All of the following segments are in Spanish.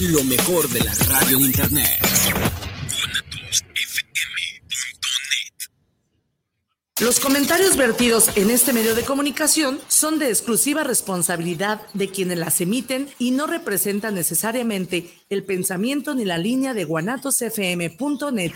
lo mejor de la radio en internet. Los comentarios vertidos en este medio de comunicación son de exclusiva responsabilidad de quienes las emiten y no representan necesariamente el pensamiento ni la línea de guanatosfm.net.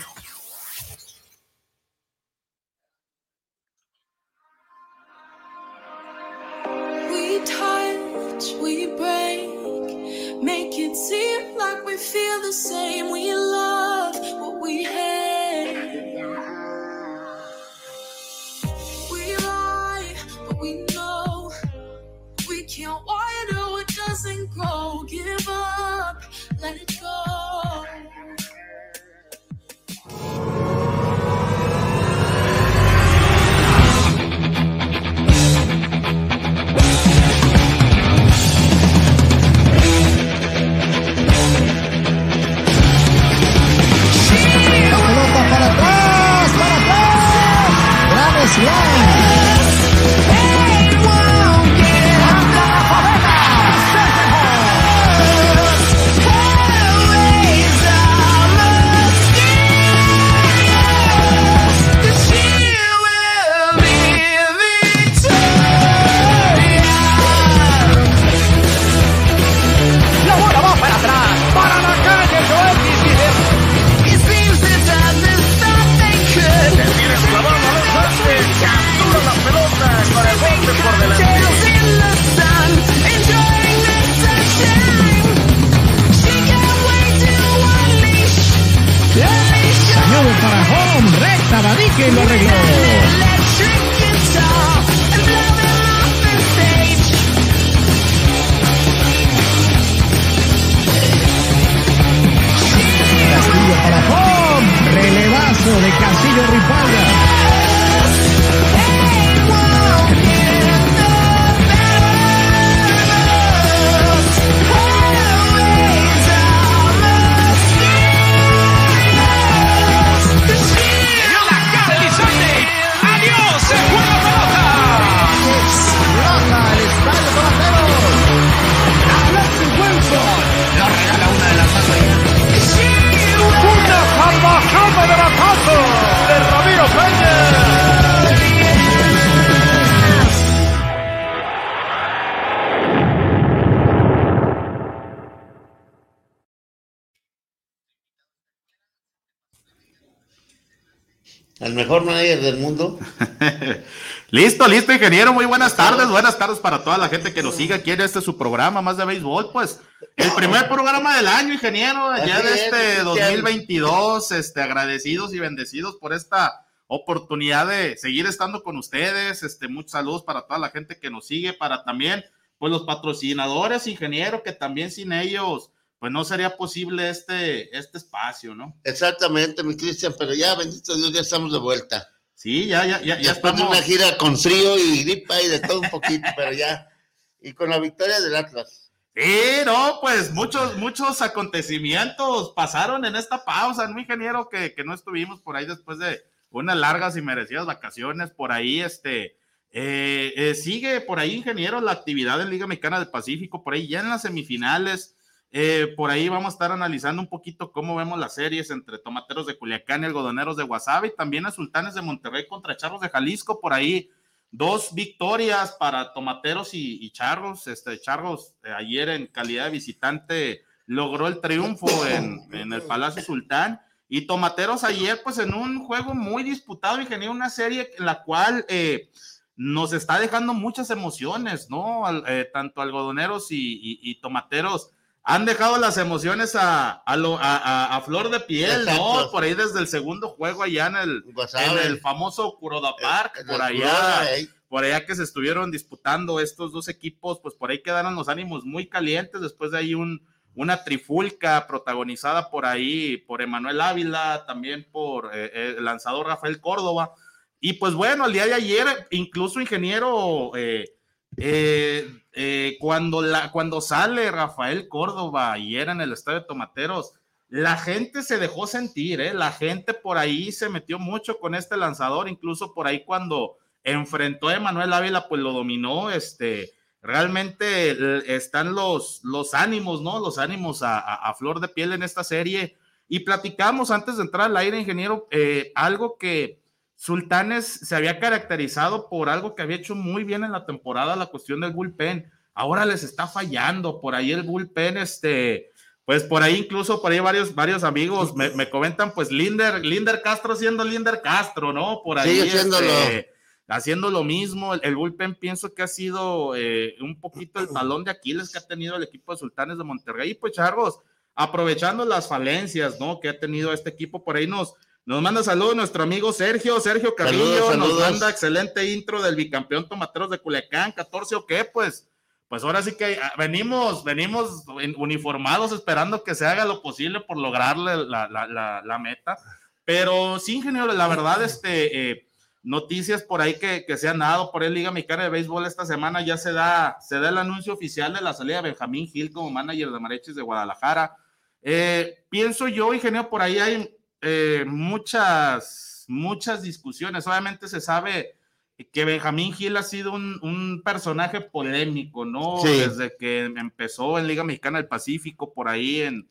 Listo, listo, ingeniero. Muy buenas tardes. Buenas tardes para toda la gente que nos sigue aquí en este su programa más de béisbol. Pues el primer programa del año, ingeniero, ya de es, este Cristian. 2022. Este, agradecidos y bendecidos por esta oportunidad de seguir estando con ustedes. Este, muchos saludos para toda la gente que nos sigue, para también, pues los patrocinadores, ingeniero, que también sin ellos, pues no sería posible este, este espacio, ¿no? Exactamente, mi Cristian, pero ya, bendito Dios, ya estamos de vuelta. Sí, ya, ya, ya, ya estamos. una gira con frío y gripa y de todo un poquito, pero ya. Y con la victoria del Atlas. Sí, no, pues muchos, muchos acontecimientos pasaron en esta pausa, ¿no, ingeniero? Que, que no estuvimos por ahí después de unas largas y merecidas vacaciones. Por ahí, este, eh, eh, sigue por ahí, ingeniero, la actividad en Liga Mexicana del Pacífico, por ahí ya en las semifinales. Eh, por ahí vamos a estar analizando un poquito cómo vemos las series entre Tomateros de Culiacán y Algodoneros de Guasave y también a Sultanes de Monterrey contra Charros de Jalisco. Por ahí dos victorias para Tomateros y, y Charros. Este Charros eh, ayer en calidad de visitante logró el triunfo en, el Palacio Sultán. Y Tomateros ayer, pues en un juego muy disputado, ingeniero, una serie en la cual eh, nos está dejando muchas emociones, ¿no? Al- eh, tanto algodoneros y, y- y tomateros han dejado las emociones a, a, lo- a- a- a flor de piel, ¿no? Por ahí desde el segundo juego allá en el, en el famoso Kuroda Park, En por allá eh. por allá que se estuvieron disputando estos dos equipos, pues por ahí quedaron los ánimos muy calientes después de ahí un, una trifulca protagonizada por ahí por Emanuel Ávila, también por eh, eh, el lanzador Rafael Córdoba. Y pues bueno, el día de ayer, incluso ingeniero, eh, eh, eh, cuando, la, cuando sale Rafael Córdoba ayer en el estadio de Tomateros, la gente se dejó sentir, ¿eh? la gente por ahí se metió mucho con este lanzador, incluso por ahí cuando enfrentó a Emanuel Ávila, pues lo dominó, este, realmente están los, los ánimos, ¿no? Los ánimos a, a, a flor de piel en esta serie. Y platicamos antes de entrar al aire, ingeniero, eh, algo que Sultanes se había caracterizado por algo que había hecho muy bien en la temporada, la cuestión del bullpen. Ahora les está fallando por ahí el bullpen, este, pues por ahí incluso por ahí varios, varios amigos me, me comentan, pues Linder, Linder Castro siendo Linder Castro, ¿no? Por ahí. Sigue. Este, haciendo lo mismo. El, el, bullpen pienso que ha sido eh, un poquito el talón de Aquiles que ha tenido el equipo de Sultanes de Monterrey. Pues Chargos, aprovechando las falencias, ¿no? Que ha tenido este equipo, por ahí nos, nos manda saludos nuestro amigo Sergio, Sergio Carrillo, Saludos, nos manda excelente intro del bicampeón Tomateros de Culiacán, 14 o qué, pues, pues ahora sí que ah, venimos, venimos en- uniformados esperando que se haga lo posible por lograrle la, la, la, la meta. Pero sí, ingeniero, la verdad, este, eh, noticias por ahí que, que se han dado por el Liga Mexicana de Béisbol esta semana ya se da, se da el anuncio oficial de la salida de Benjamín Gil como manager de Mariachis de Guadalajara. Eh, pienso yo, ingeniero, por ahí hay eh, muchas, muchas discusiones. Obviamente se sabe que Benjamín Gil ha sido un, un personaje polémico, ¿no? Sí. Desde que empezó en Liga Mexicana del Pacífico, por ahí en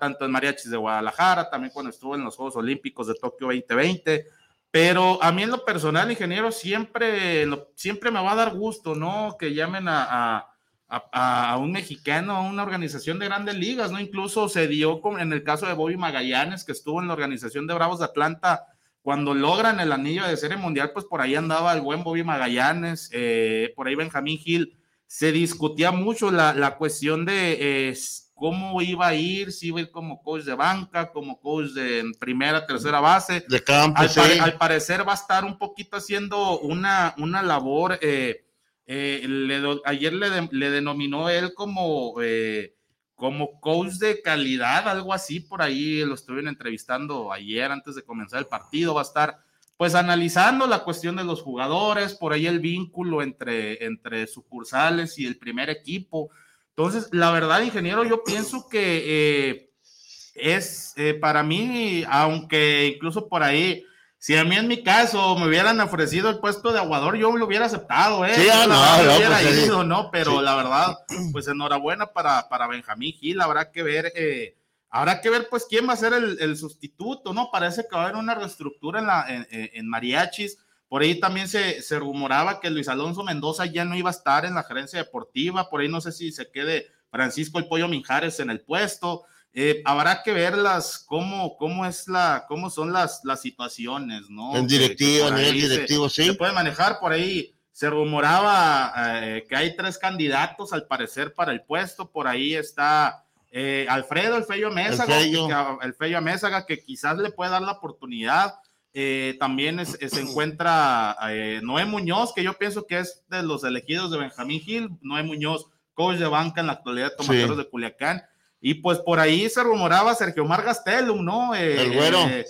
tanto en Mariachis de Guadalajara, también cuando estuvo en los Juegos Olímpicos de Tokio 2020. Pero a mí en lo personal, ingeniero, siempre, lo- siempre me va a dar gusto, ¿no? Que llamen a, a, a- a un mexicano, a una organización de grandes ligas, ¿no? Incluso se dio con- en el caso de Bobby Magallanes, que estuvo en la organización de Bravos de Atlanta, cuando logran el anillo de serie mundial, pues por ahí andaba el buen Bobby Magallanes, eh, por ahí Benjamín Gil. Se discutía mucho la, la cuestión de eh, cómo iba a ir, si iba a ir como coach de banca, como coach de primera, tercera base. De campo, Al, sí. al parecer va a estar un poquito haciendo una, una labor. eh, eh, ayer le, de- le denominó él como, eh, como coach de calidad, algo así, por ahí lo estuvieron entrevistando ayer antes de comenzar el partido. Va a estar pues analizando la cuestión de los jugadores, por ahí el vínculo entre, entre sucursales y el primer equipo. Entonces, la verdad, ingeniero, yo pienso que eh, es para mí, aunque incluso por ahí, si a mí en mi caso me hubieran ofrecido el puesto de aguador, yo lo hubiera aceptado, ¿eh? Sí, ah, no, me no, hubiera pues, ido, ¿no? Pero Sí. la verdad, pues enhorabuena para, para Benjamín Gil, habrá que ver, eh, habrá que ver pues quién va a ser el, el sustituto, ¿no? Parece que va a haber una reestructura en, la, en, en- en Mariachis. Por ahí también se, se rumoraba que Luis Alonso Mendoza ya no iba a estar en la gerencia deportiva. Por ahí no sé si se quede Francisco el Pollo Minjares en el puesto. Eh, habrá que verlas cómo, cómo es la, cómo son las, las situaciones, ¿no? En directivo, por a nivel ahí se- directivo, se sí. puede manejar por ahí. Se rumoraba eh, que hay tres candidatos al parecer para el puesto. Por ahí está eh, Alfredo, el Fello Mésaga, El Fello. que- el Fello Mésaga, que quizás le puede dar la oportunidad. Eh, también es- se encuentra eh, Noé Muñoz, que yo pienso que es de los elegidos de Benjamín Gil. Noé Muñoz, coach de banca en la actualidad Tomateros Sí. de Culiacán. Y pues por ahí se rumoraba Sergio Mar Gastelum, ¿no? Eh, El güero. eh,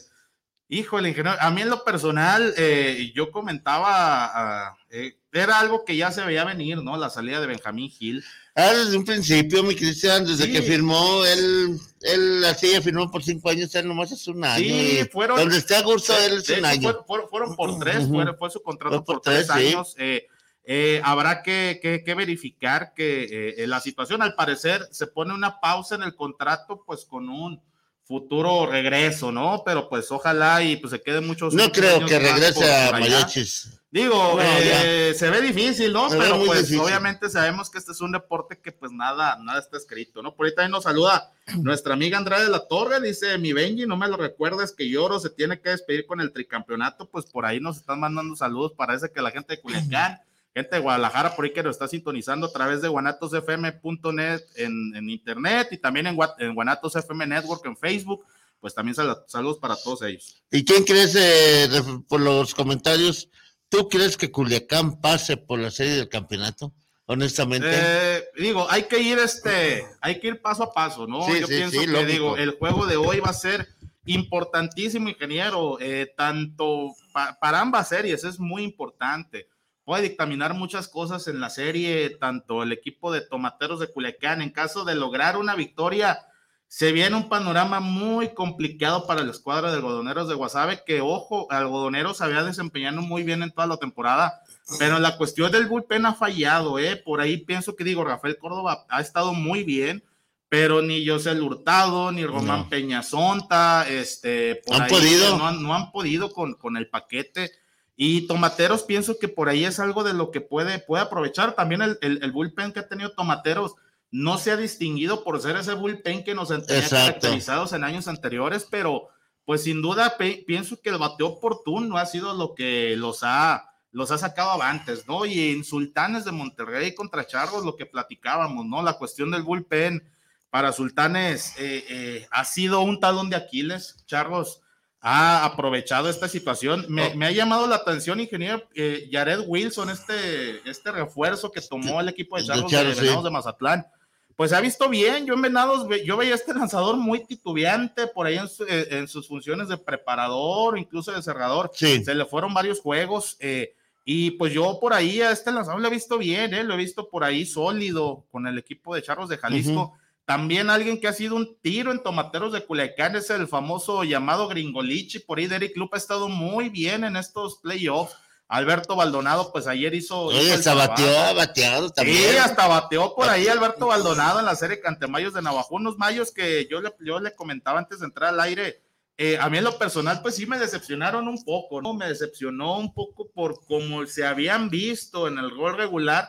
Híjole, ingeniero, a mí en lo personal, eh, yo comentaba, eh, era algo que ya se veía venir, ¿no? La salida de Benjamín Gil. Ah, desde un principio, mi Cristian, desde Sí. que firmó, él, él así firmó por cinco años, él nomás es un año. Sí, fueron- Donde esté a gusto, él es un hecho, año. fue- fueron, fueron por tres, fue, fue su contrato Fue por, por tres, tres, sí. años. eh, eh, habrá que, que- que verificar que eh, la situación, al parecer, se pone una pausa en el contrato, pues con un futuro regreso, ¿no? Pero pues ojalá y pues se quede muchos. No muchos creo años que regrese a. Mariachis. Digo, No, eh, se ve difícil, ¿no? Pero pues difícil. obviamente sabemos que este es un deporte que pues nada, nada está escrito, ¿no? Por ahí también nos saluda nuestra amiga Andrade de la Torre, dice, mi Benji, no me lo recuerdes que Lloro se tiene que despedir con el tricampeonato, pues por ahí nos están mandando saludos, parece que la gente de Culiacán, gente de Guadalajara por ahí que lo está sintonizando a través de guanatosfm.net en, en internet y también en, en Guanatos FM Network en Facebook, pues también sal- saludos para todos ellos. ¿Y quién crees, eh, por los comentarios, tú crees que Culiacán pase por la serie del campeonato? Honestamente. Eh, digo, hay que ir este, hay que ir paso a paso, ¿no? Sí, Yo sí, pienso sí, que lógico. digo, el juego de hoy va a ser importantísimo, ingeniero, eh, tanto pa- para ambas series es muy importante. Puede dictaminar muchas cosas en la serie, tanto el equipo de Tomateros de Culiacán, en caso de lograr una victoria, se viene un panorama muy complicado para la escuadra de algodoneros de Guasave, que ojo, algodoneros había desempeñado muy bien en toda la temporada, pero la cuestión del bullpen ha fallado, ¿eh? Por ahí pienso que digo, Rafael Córdoba ha estado muy bien, pero ni José Hurtado, ni Román No. Peñazonta, este, por ¿Han ahí podido? No, han- no han podido con, con el paquete. Y Tomateros pienso que por ahí es algo de lo que puede, puede aprovechar. También el, el, el bullpen que ha tenido Tomateros no se ha distinguido por ser ese bullpen que nos tenía caracterizados en años anteriores, pero pues sin duda pienso que el bateo oportuno ha sido lo que los ha, los ha sacado avantes, ¿no? Y en Sultanes de Monterrey contra Charros, lo que platicábamos, ¿no? La cuestión del bullpen para Sultanes eh, eh, ha sido un talón de Aquiles. Charros ha aprovechado esta situación. Me, Oh. me ha llamado la atención, ingeniero, eh, Jared Wilson, este, este refuerzo que tomó el equipo de Charros de, Charros, sí. Venados de Mazatlán. Pues se ha visto bien. Yo en Venados, ve- yo veía este lanzador muy titubeante por ahí en, su- eh, en sus funciones de preparador, incluso de cerrador. Sí. Se le fueron varios juegos. eh, y pues yo por ahí a este lanzador lo he visto bien, eh, lo he visto por ahí sólido con el equipo de Charros de Jalisco. También alguien que ha sido un tiro en tomateros de Culiacán es el famoso llamado Gringolichi. Por ahí Derek Lupa ha estado muy bien en estos playoffs. Alberto Baldonado, pues ayer hizo. Oye, hasta bateó, ha bateado también. Sí, hasta bateó por ahí Alberto Baldonado en la serie Cantemayos de Navajo, unos mayos que yo le, yo le comentaba antes de entrar al aire. eh, a mí en lo personal, pues sí me decepcionaron un poco, ¿no? Me decepcionó un poco por cómo se habían visto en el gol regular,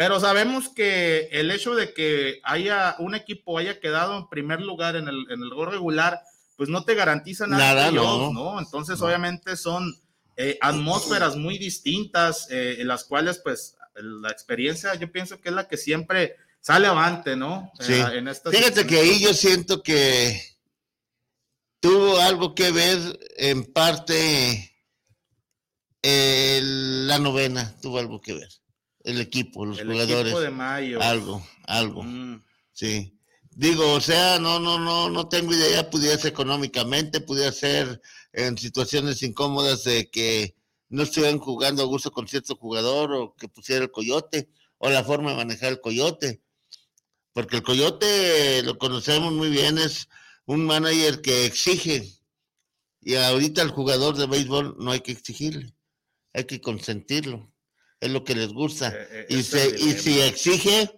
pero sabemos que el hecho de que haya un equipo haya quedado en primer lugar en el, en el gol regular, pues no te garantiza nada. Nada, no. ¿no? Entonces, obviamente son eh, atmósferas muy distintas, eh, en las cuales, pues, la experiencia yo pienso que es la que siempre sale avante, ¿no? Sí. Eh, en estas- Fíjate que ahí yo siento que tuvo algo que ver en parte el- la novena, tuvo algo que ver. El equipo, los el jugadores, equipo de Mayo. algo, algo, Mm, sí. Digo, o sea, no, no, no, no tengo idea, pudiera ser económicamente, pudiera ser en situaciones incómodas de que no estuvieran jugando a gusto con cierto jugador o que pusiera el coyote o la forma de manejar el coyote. Porque el coyote lo conocemos muy bien, es un manager que exige. Y ahorita al jugador de béisbol no hay que exigirle, hay que consentirlo. Es lo que les gusta. eh, eh, y, se, y si exige,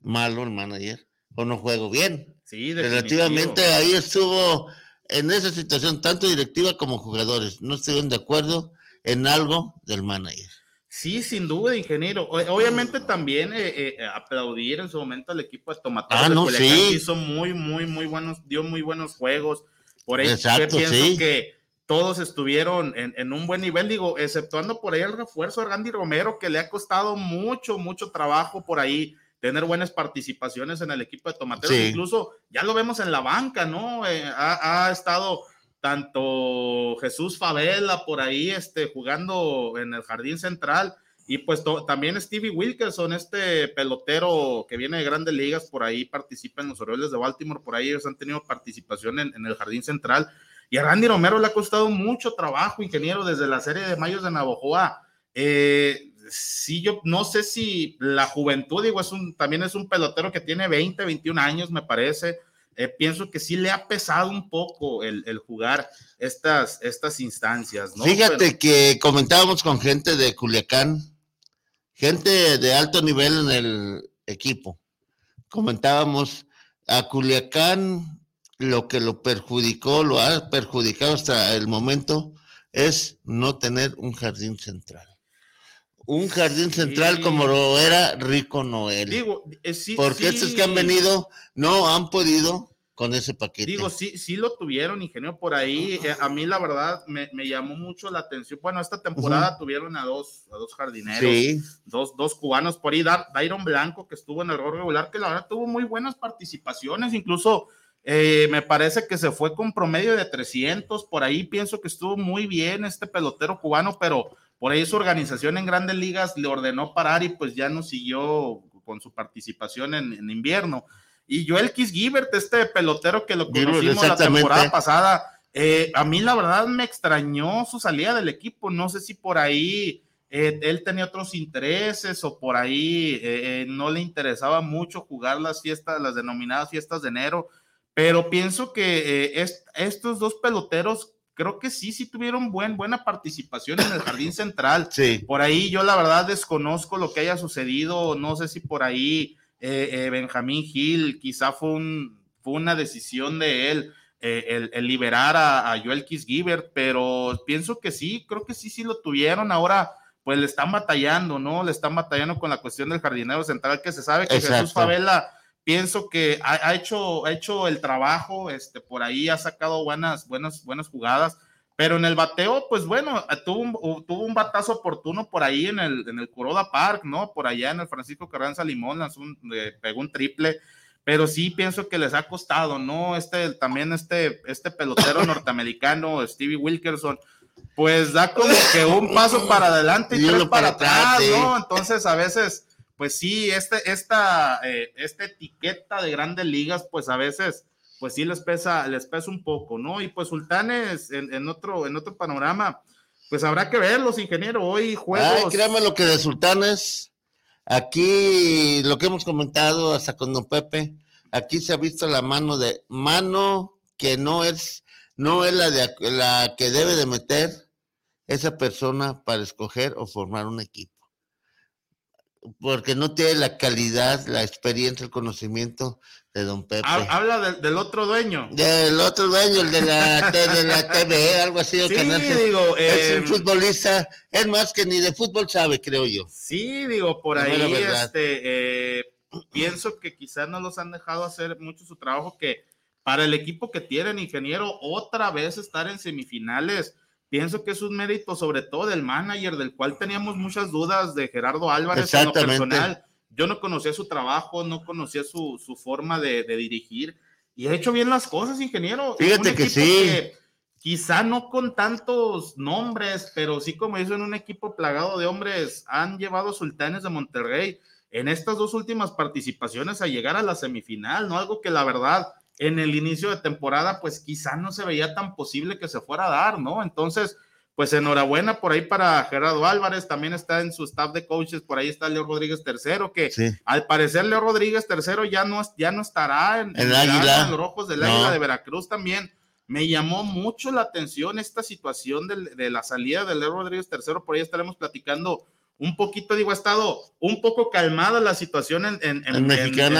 malo el manager, o no juego bien. Sí, Relativamente ahí estuvo en esa situación, tanto directiva como jugadores, no estuvieron de acuerdo en algo del manager. Sí, sin duda, ingeniero. Obviamente también eh, eh, aplaudir en su momento al equipo de Tomateros Ah, no, sí. hizo muy, muy, muy buenos, dio muy buenos juegos. Por ahí Exacto, pienso sí. que todos estuvieron en, en un buen nivel, digo, exceptuando por ahí el refuerzo de Randy Romero, que le ha costado mucho, mucho trabajo por ahí tener buenas participaciones en el equipo de Tomateros. Sí. Incluso ya lo vemos en la banca, ¿no? Eh, ha, ha estado tanto Jesús Favela por ahí este, jugando en el jardín central y pues también Stevie Wilkerson, este pelotero que viene de grandes ligas, por ahí participa en los Orioles de Baltimore, por ahí ellos han tenido participación en, en el jardín central. Y a Randy Romero le ha costado mucho trabajo, ingeniero, desde la serie de Mayos de Navojoa. Eh, sí, yo no sé si la juventud, digo, es un, también es un pelotero que tiene 20, 21 años, me parece. Eh, pienso que sí le ha pesado un poco el, el jugar estas, estas instancias, ¿no? Fíjate Pero- que comentábamos con gente de Culiacán, gente de alto nivel en el equipo. Comentábamos a Culiacán lo que lo perjudicó, lo ha perjudicado hasta el momento, es no tener un jardín central. Un jardín central Sí. como lo era Rico Noel. digo, eh, sí, porque sí, estos que han venido no han podido con ese paquete. Digo, sí, sí lo tuvieron, ingeniero, por ahí. eh, a mí, la verdad, me, me llamó mucho la atención. Bueno, esta temporada tuvieron a dos, a dos jardineros, sí, dos, dos cubanos por ahí. Dar- Dairon Blanco, que estuvo en el rol regular, que la verdad tuvo muy buenas participaciones. Incluso eh, me parece que se fue con promedio de 300. Por ahí pienso que estuvo muy bien este pelotero cubano, pero por ahí su organización en grandes ligas le ordenó parar y pues ya no siguió con su participación en, en invierno. Y Joel Kisgibert, este pelotero que lo conocimos la temporada pasada, eh, a mí la verdad me extrañó su salida del equipo. No sé si por ahí eh, él tenía otros intereses o por ahí eh, no le interesaba mucho jugar las fiestas, las denominadas fiestas de enero. Pero pienso que eh, es- estos dos peloteros creo que sí, sí tuvieron buen, buena participación en el jardín central. Sí. Por ahí yo la verdad desconozco lo que haya sucedido, no sé si por ahí eh, eh, Benjamín Gil quizá fue, un, fue una decisión de él. eh, el, el liberar a, a Joel Kisgiver, pero pienso que sí, creo que sí, sí lo tuvieron. Ahora, pues le están batallando, ¿no? Le están batallando con la cuestión del jardinero central, que se sabe que Jesús. Favela, pienso que ha, ha hecho, ha hecho el trabajo, este, por ahí ha sacado buenas, buenas, buenas jugadas. Pero en el bateo, pues bueno, tuvo un, tuvo un batazo oportuno por ahí en el, en el Kuroda Park, ¿no? Por allá en el Francisco Carranza Limón, lanzó un- le pegó un triple, pero sí pienso que les ha costado, ¿no? Este, también este, este pelotero norteamericano, Stevie Wilkerson, pues da como que un paso para adelante y, Y tres para, atrás. ¿no? Entonces a veces, pues sí, este, esta, eh, esta etiqueta de grandes ligas, pues a veces pues sí les pesa, les pesa un poco, ¿no? Y pues Sultanes en, en otro, en otro panorama, pues habrá que verlos, ingeniero, hoy Ay, juegos. créame lo que de Sultanes, aquí lo que hemos comentado hasta con Don Pepe, aquí se ha visto la mano de mano que no es, no es la de la que debe de meter esa persona para escoger o formar un equipo. Porque no tiene la calidad, la experiencia, el conocimiento de Don Pepe. Ha- Habla del- del otro dueño. Del otro dueño, el de la, de la TV, algo así. Sí, canal digo, es eh, un futbolista, es más que ni de fútbol sabe, creo yo. Sí, digo, por ahí, este, eh, pienso que quizás no los han dejado hacer mucho su trabajo, que para el equipo que tienen, ingeniero, otra vez estar en semifinales, pienso que es un mérito sobre todo del manager, del cual teníamos muchas dudas de Gerardo Álvarez en lo personal. Yo no conocía su trabajo, no conocía su, su forma de, de dirigir, y ha hecho bien las cosas, ingeniero. Fíjate que sí. que quizá no con tantos nombres, pero sí como dicen, un equipo plagado de hombres han llevado a Sultanes de Monterrey en estas dos últimas participaciones a llegar a la semifinal, ¿no? Algo que la verdad en el inicio de temporada pues quizá no se veía tan posible que se fuera a dar, ¿no? Entonces, pues enhorabuena por ahí para Gerardo Álvarez, también está en su staff de coaches, por ahí está Leo Rodríguez tercero, que Sí. al parecer Leo Rodríguez tercero ya no, ya no estará en, El Águila. en los rojos del No. Águila de Veracruz también. Me llamó mucho la atención esta situación de, la salida de Leo Rodríguez tercero, por ahí estaremos platicando un poquito, digo, ha estado un poco calmada la situación en, en-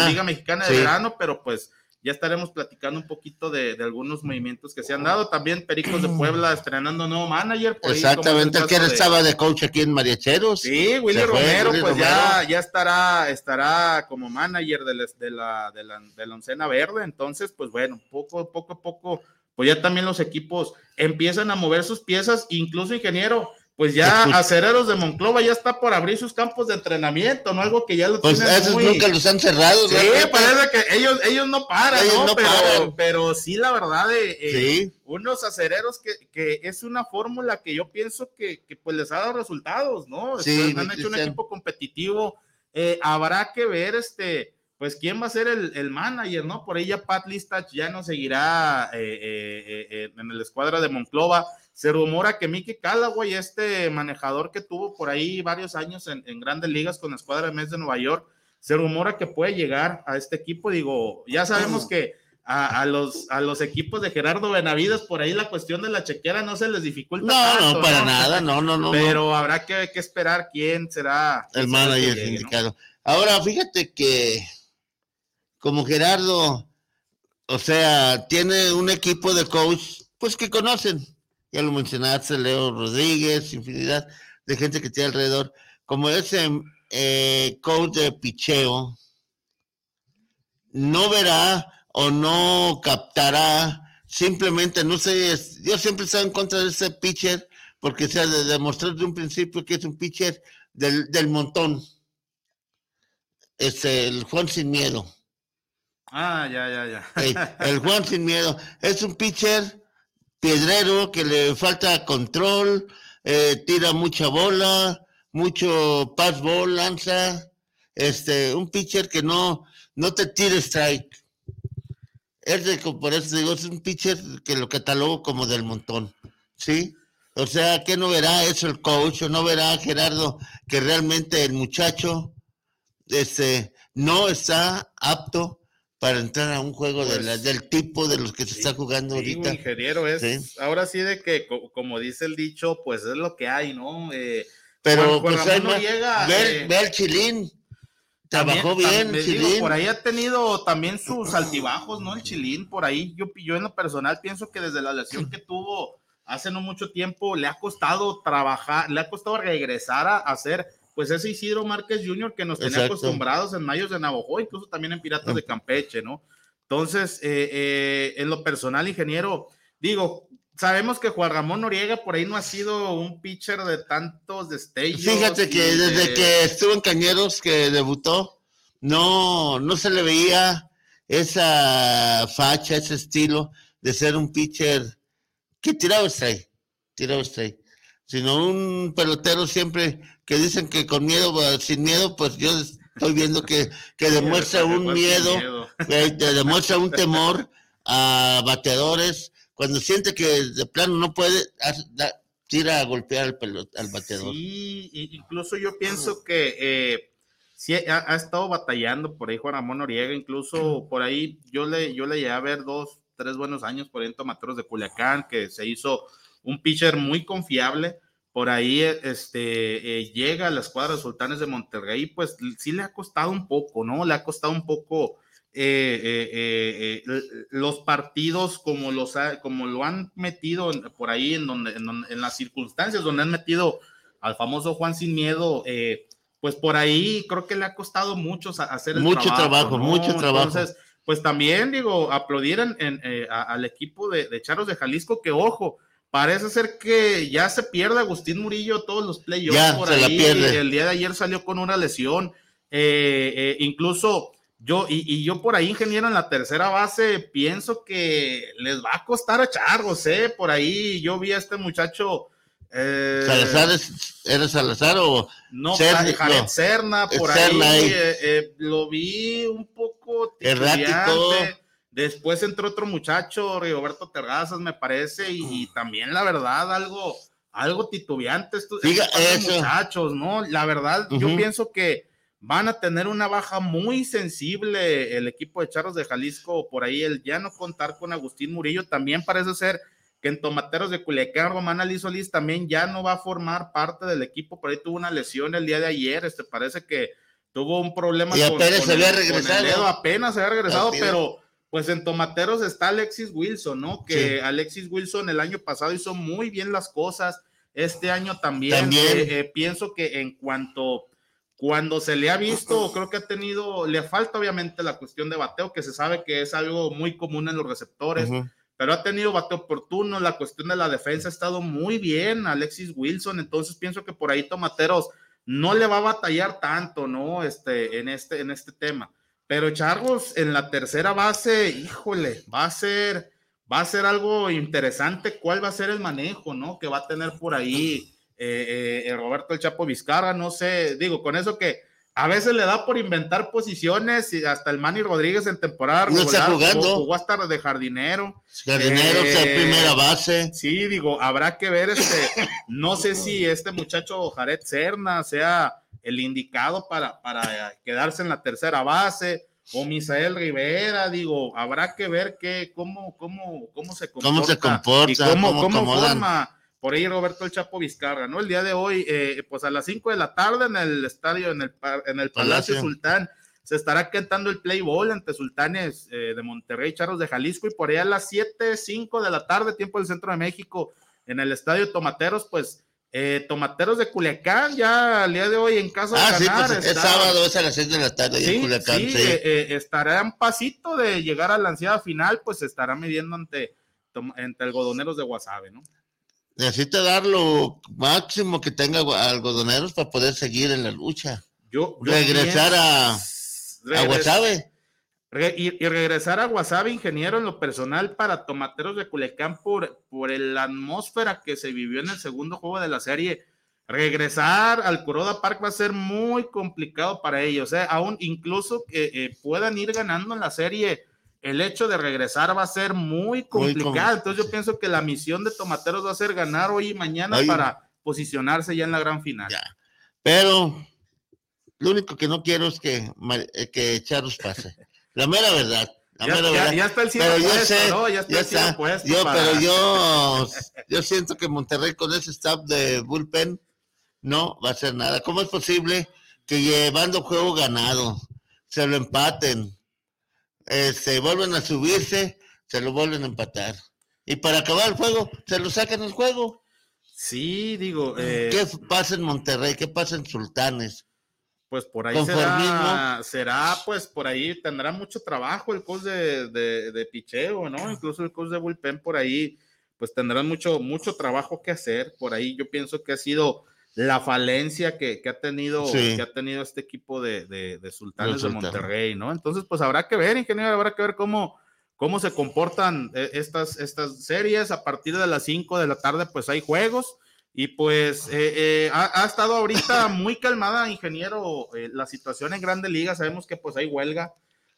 Liga Mexicana de Sí. Verano, pero pues ya estaremos platicando un poquito de, de algunos movimientos que se han dado. También Pericos de Puebla estrenando nuevo manager. por ahí, el Exactamente, el que de- estaba de coach aquí en Mariacheros. Sí, Willy Se fue, Romero, Willy pues ya, Romero. ya estará, estará como manager de la, de, la, de, la, de la oncena verde. Entonces, pues bueno, poco, poco a poco, pues ya también los equipos empiezan a mover sus piezas, incluso ingeniero, pues ya. Acereros de Monclova ya está por abrir sus campos de entrenamiento, ¿no? Algo que ya lo Pues tienen esos muy... nunca los han cerrado. Sí, ¿verdad? parece que ellos, ellos no paran, Ellos ¿no? no pero, paran. pero sí, la verdad, eh, eh, Sí. unos acereros que, que es una fórmula que yo pienso que, que, pues les ha dado resultados, ¿no? Sí, Este, han hecho un equipo competitivo. Eh, habrá que ver, este, pues quién va a ser el, el manager, ¿no? Por ahí ya Pat Listach ya no seguirá eh, en el escuadra de Monclova. Se rumora que Mickey Callaway, este manejador que tuvo por ahí varios años en, en grandes ligas con la escuadra de Mets de Nueva York, se rumora que puede llegar a este equipo. Digo, ya sabemos que a, a los, a los equipos de Gerardo Benavides, por ahí la cuestión de la chequera no se les dificulta. No, tanto, no, para nada, no, no, no. no. Pero habrá que, que esperar quién será el manager indicado. Ahora, fíjate que como Gerardo, o sea, tiene un equipo de coach, pues que conocen. Ya lo mencionaste, Leo Rodríguez, infinidad de gente que tiene alrededor. Como ese eh, coach de picheo, no verá o no captará, simplemente no sé, yo siempre estado en contra de ese pitcher porque se ha de demostrar de un principio que es un pitcher del, del montón. Este, el Juan sin miedo. Ah, ya, ya, ya. El Juan sin miedo. Es un pitcher piedrero que le falta control, eh, tira mucha bola, mucho pass ball, lanza. Este, un pitcher que no, no te tira strike. Es por eso digo, es un pitcher que lo catalogo como del montón. ¿Sí? O sea, que no verá eso el coach, o no verá Gerardo que realmente el muchacho este, no está apto para entrar a un juego de Pues, la- del tipo de los que se está jugando Sí, ahorita. ingeniero, es Sí. ahora sí de que, co- como dice el dicho, pues es lo que hay, ¿no? Eh, Pero pues hay Noriega, ve, eh, ve al Chilín. también- Trabajó bien, también, digo, Chilín. por ahí ha tenido también sus altibajos, ¿no? El Chilín, por ahí yo, yo en lo personal pienso que desde la lesión que tuvo hace no mucho tiempo le ha costado trabajar, le ha costado regresar a hacer pues ese Isidro Márquez Jr. que nos tenía Exacto. acostumbrados en Mayos de Navajo, incluso también en Piratas de Campeche, ¿no? Entonces, eh, eh, en lo personal, ingeniero, digo, sabemos que Juan Ramón Noriega por ahí no ha sido un pitcher de tantos destellos. Fíjate que desde de- que estuvo en Cañeros, que debutó, no, no se le veía esa facha, ese estilo de ser un pitcher que tiraba strike, tiraba strike, sino un pelotero siempre que dicen que con miedo, sin miedo, pues yo estoy viendo que, que demuestra que un miedo, miedo. te demuestra un temor a bateadores, cuando siente que de plano no puede, tira a golpear al, pelot- al bateador. Sí, incluso yo pienso que eh, sí ha, ha estado batallando por ahí Juan Ramón Noriega, incluso por ahí yo le, yo le llegué a ver dos, tres buenos años por ahí en Tomateros de Culiacán, que se hizo un pitcher muy confiable. Por ahí eh, este, eh, llega a la escuadra de Sultanes de Monterrey, pues sí le ha costado un poco, ¿no? Le ha costado un poco eh, eh, los partidos como, los ha- como lo han metido por ahí en, donde, en, donde- en las circunstancias donde han metido al famoso Juan Sin Miedo, pues por ahí creo que le ha costado mucho hacer el Mucho trabajo, mucho trabajo. Entonces, pues también digo, aplaudir en- en, eh, a- al equipo de, de Charos de Jalisco, que ojo, parece ser que ya se pierde Agustín Murillo todos los playoffs por se la ahí. pierde. El día de ayer salió con una lesión. eh, eh, incluso yo, y, y yo por ahí, ingeniero, en la tercera base, pienso que les va a costar a Chargos, ¿eh? Por ahí yo vi a este muchacho. eh, ¿Salazar es, era Salazar o no, Cerna, Jared no. Serna, por ahí. eh, eh, lo vi un poco Errático. Después entró otro muchacho, Rigoberto Terrazas, me parece, y, y también la verdad, algo, algo titubeante estos, Diga estos eso. muchachos, ¿no? La verdad, yo pienso que van a tener una baja muy sensible el equipo de Charros de Jalisco, por ahí el ya no contar con Agustín Murillo, también parece ser que en Tomateros de Culiacán, Román Ali Solís también ya no va a formar parte del equipo, por ahí tuvo una lesión el día de ayer, este parece que tuvo un problema Y apenas se había con regresado. dedo, apenas se había regresado, pero pues en Tomateros está Alexis Wilson, ¿no? Que Sí. Alexis Wilson el año pasado hizo muy bien las cosas, este año también, También. eh, eh, pienso que en cuanto cuando se le ha visto, creo que ha tenido, le falta obviamente la cuestión de bateo, que se sabe que es algo muy común en los receptores, pero ha tenido bateo oportuno, la cuestión de la defensa ha estado muy bien, Alexis Wilson, entonces pienso que por ahí Tomateros no le va a batallar tanto, ¿no? Este, en este, en este tema. Pero Chargos en la tercera base, híjole, va a ser, va a ser algo interesante. ¿Cuál va a ser el manejo, no? Que va a tener por ahí eh, eh, Roberto el Chapo Vizcarra, no sé, digo, con eso que a veces le da por inventar posiciones y hasta el Manny Rodríguez en temporada No está jugando. jugó, jugó hasta de jardinero. Jardinero, Eh, está en primera base. Sí, digo, habrá que ver este, no sé si este muchacho Jared Serna sea el indicado para, para quedarse en la tercera base o Misael Rivera, digo, habrá que ver qué, cómo, cómo, cómo se comporta. Cómo se comporta, y cómo, cómo forma por ahí Roberto el Chapo Vizcarra, ¿no? El día de hoy, eh, pues a las 5 de la tarde en el estadio, en el, en el Palacio, Palacio. Sultán, se estará cantando el play ball ante Sultanes eh, de Monterrey, Charros de Jalisco, y por ahí a las 7, 5 de la tarde, tiempo del centro de México, en el estadio Tomateros, pues eh, Tomateros de Culiacán, ya al día de hoy en casa Ah, de sí, ganar, pues es sábado, es a las seis de la tarde ahí en Sí, Culiacán, sí, sí. eh, eh, estará un pasito de llegar a la ansiada final, pues se estará midiendo ante, ante algodoneros de Guasave, ¿no? Necesita dar lo máximo que tenga algodoneros para poder seguir en la lucha. Yo, yo Regresar a- pienso- A regres- Guasave. Re- y, y regresar a Guasave, ingeniero, en lo personal para Tomateros de Culiacán por, por la atmósfera que se vivió en el segundo juego de la serie. Regresar al Kuroda Park va a ser muy complicado para ellos. ¿eh? Aún incluso que eh, puedan ir ganando en la serie, el hecho de regresar va a ser muy complicado. com- Entonces yo pienso que la misión de Tomateros va a ser ganar hoy y mañana para posicionarse ya en la gran final. Ya. Pero lo único que no quiero es que, eh, que Charros pase. La mera verdad. La Ya, mera ya- verdad. ya está el cielo pero yo puesto, sé, ¿no? Ya está ya el cielo está. puesto Yo, para- pero yo, yo siento que Monterrey con ese staff de bullpen no va a hacer nada. ¿Cómo es posible que llevando juego ganado se lo empaten? Eh, se vuelven a subirse, se lo vuelven a empatar. Y para acabar el juego, se lo sacan el juego. Sí, digo, eh, ¿Qué pasa en Monterrey? ¿Qué pasa en Sultanes? Pues por ahí será, será, pues por ahí tendrá mucho trabajo el coach de, de, de picheo, ¿no? Incluso el coach de bullpen por ahí, pues tendrán mucho, mucho trabajo que hacer. Por ahí yo pienso que ha sido la falencia que, que ha tenido, Sí. que ha tenido este equipo de, de, de Sultanes de. Monterrey, ¿no? Entonces, pues habrá que ver, ingeniero, habrá que ver cómo, cómo se comportan eh, estas, estas series. A partir de las 5 de la tarde, pues hay juegos. Y pues eh, eh, ha, ha estado ahorita muy calmada, ingeniero, eh, la situación en Grande Liga. Sabemos que pues hay huelga,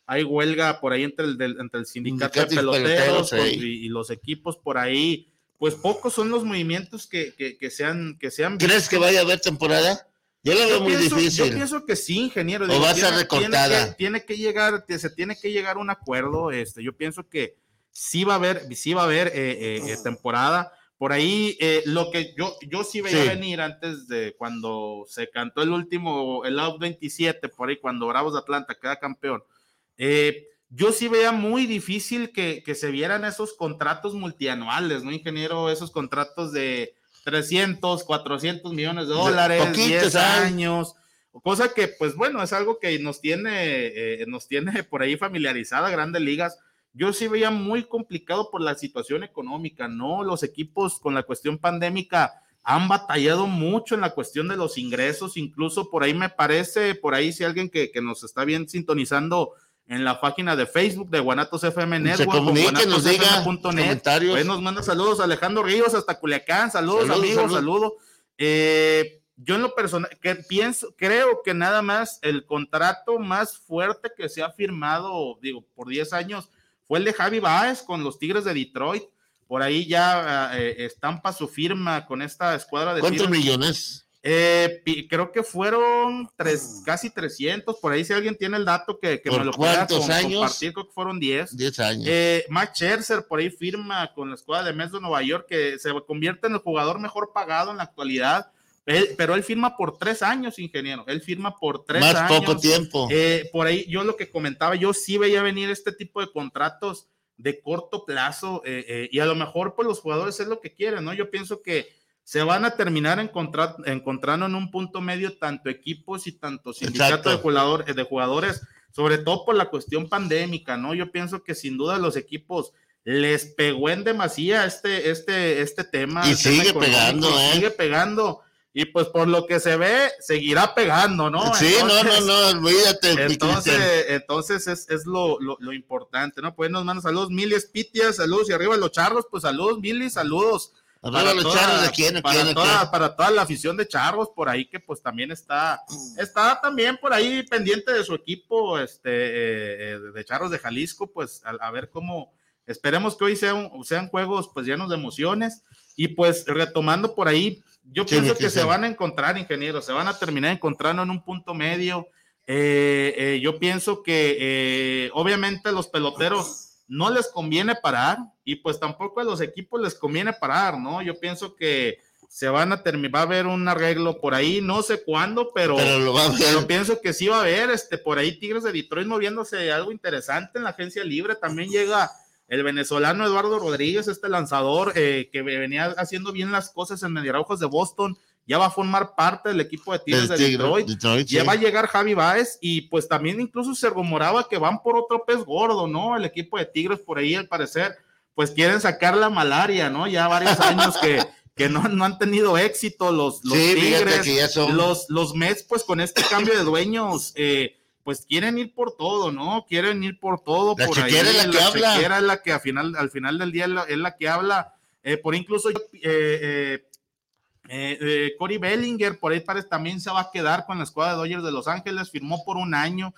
hay huelga por ahí entre el, del- entre el sindicato de Sindicato peloteros peloteros, sí. y, y los equipos por ahí. Pues pocos son los movimientos que, que, que sean que sean ¿Crees que vaya a haber temporada? Yo lo veo yo muy pienso, difícil. Yo pienso que sí, ingeniero. O va a tiene- ser recortada. Tiene que, tiene que llegar, se tiene que llegar a un acuerdo. Este, yo pienso que sí va a haber, sí va a haber eh, eh, eh, temporada. Por ahí, eh, lo que yo, yo sí veía Sí. venir antes de cuando se cantó el último, el out 27, por ahí, cuando Bravos de Atlanta queda campeón. Eh, yo sí veía muy difícil que, que se vieran esos contratos multianuales, ¿no, ingeniero? Esos contratos de 300, 400 millones de dólares, poquitos 10 hay. años, cosa que, pues bueno, es algo que nos tiene, eh, nos tiene por ahí familiarizada Grandes Ligas. Yo sí veía muy complicado por la situación económica, ¿no? Los equipos con la cuestión pandémica han batallado mucho en la cuestión de los ingresos, incluso por ahí me parece, por ahí si alguien que, que nos está bien sintonizando en la página de Facebook de Guanatos FM Network, comunique, nos diga comentarios. pues nos manda saludos Alejandro Ríos hasta Culiacán, saludos, Saludos, amigos, saludos. saludos. Eh, yo en lo personal, que pienso, creo que nada más el contrato más fuerte que se ha firmado, digo, por 10 años, fue el de Javi Baez con los Tigres de Detroit. Por ahí ya eh, estampa su firma con esta escuadra de ¿Cuántos Tigres. millones? Eh, creo que fueron tres, casi 300. Por ahí, si alguien tiene el dato que, que me ¿Por lo pueda años? compartir, creo que fueron 10. 10 años. Eh, Max Scherzer por ahí firma con la escuadra de Mets de Nueva York que se convierte en el jugador mejor pagado en la actualidad. Él- pero él firma por tres años, ingeniero. Él firma por tres Más años. poco tiempo. Eh, por ahí yo lo que comentaba, yo sí veía venir este tipo de contratos de corto plazo eh, eh, y a lo mejor pues los jugadores es lo que quieren, ¿no? Yo pienso que se van a terminar encontrar, encontrando en un punto medio tanto equipos y tanto sindicato Exacto. de, jugador, de jugadores, sobre todo por la cuestión pandémica, ¿no? Yo pienso que sin duda los equipos les pegó en demasía este, este, este tema. Y tema sigue pegando, ¿eh? Sigue pegando. Y pues por lo que se ve, seguirá pegando, ¿no? sí, no, no, no, olvídate. entonces, entonces es, es lo, lo, lo importante, ¿no? Pues nos mandan saludos, Miles Pitias, saludos y arriba los charros, pues saludos, Milis, saludos. Arriba los charros, ¿de quién, para, quién, toda, quién? para toda la afición de charros por ahí que pues también está, está también por ahí pendiente de su equipo, este, eh, eh, de charros de Jalisco, pues a, a ver cómo, esperemos que hoy sean, sean juegos pues llenos de emociones y pues retomando por ahí, yo Sí, pienso que se van a encontrar, ingenieros, se van a terminar encontrando en un punto medio. Eh, eh, yo pienso que eh, obviamente a los peloteros no les conviene parar y pues tampoco a los equipos les conviene parar, ¿no? Yo pienso que se van a terminar, va a haber un arreglo por ahí, no sé cuándo, pero, Pero lo va a ver. yo pienso que sí va a haber, este, por ahí Tigres de Detroit moviéndose algo interesante en la agencia libre, también llega el venezolano Eduardo Rodríguez, este lanzador eh, que venía haciendo bien las cosas en Mediaraujas de Boston, ya va a formar parte del equipo de Tigres de Detroit. Detroit, Ya sí. va a llegar Javi Baez y pues también incluso se rumoraba que van por otro pez gordo, ¿no? El equipo de Tigres por ahí al parecer pues quieren sacar la malaria, ¿no? Ya varios años que, que no, no han tenido éxito los, los Sí, fíjate Tigres, que ya son- los, los Mets pues con este cambio de dueños eh, pues quieren ir por todo, ¿no? Quieren ir por todo. La por chequera es la que habla. chequera es la que al final, al final del día es la, es la que habla. Eh, por incluso yo, eh, eh, Cory Bellinger, por ahí parece también se va a quedar con la escuadra de Dodgers de Los Ángeles, firmó por un año.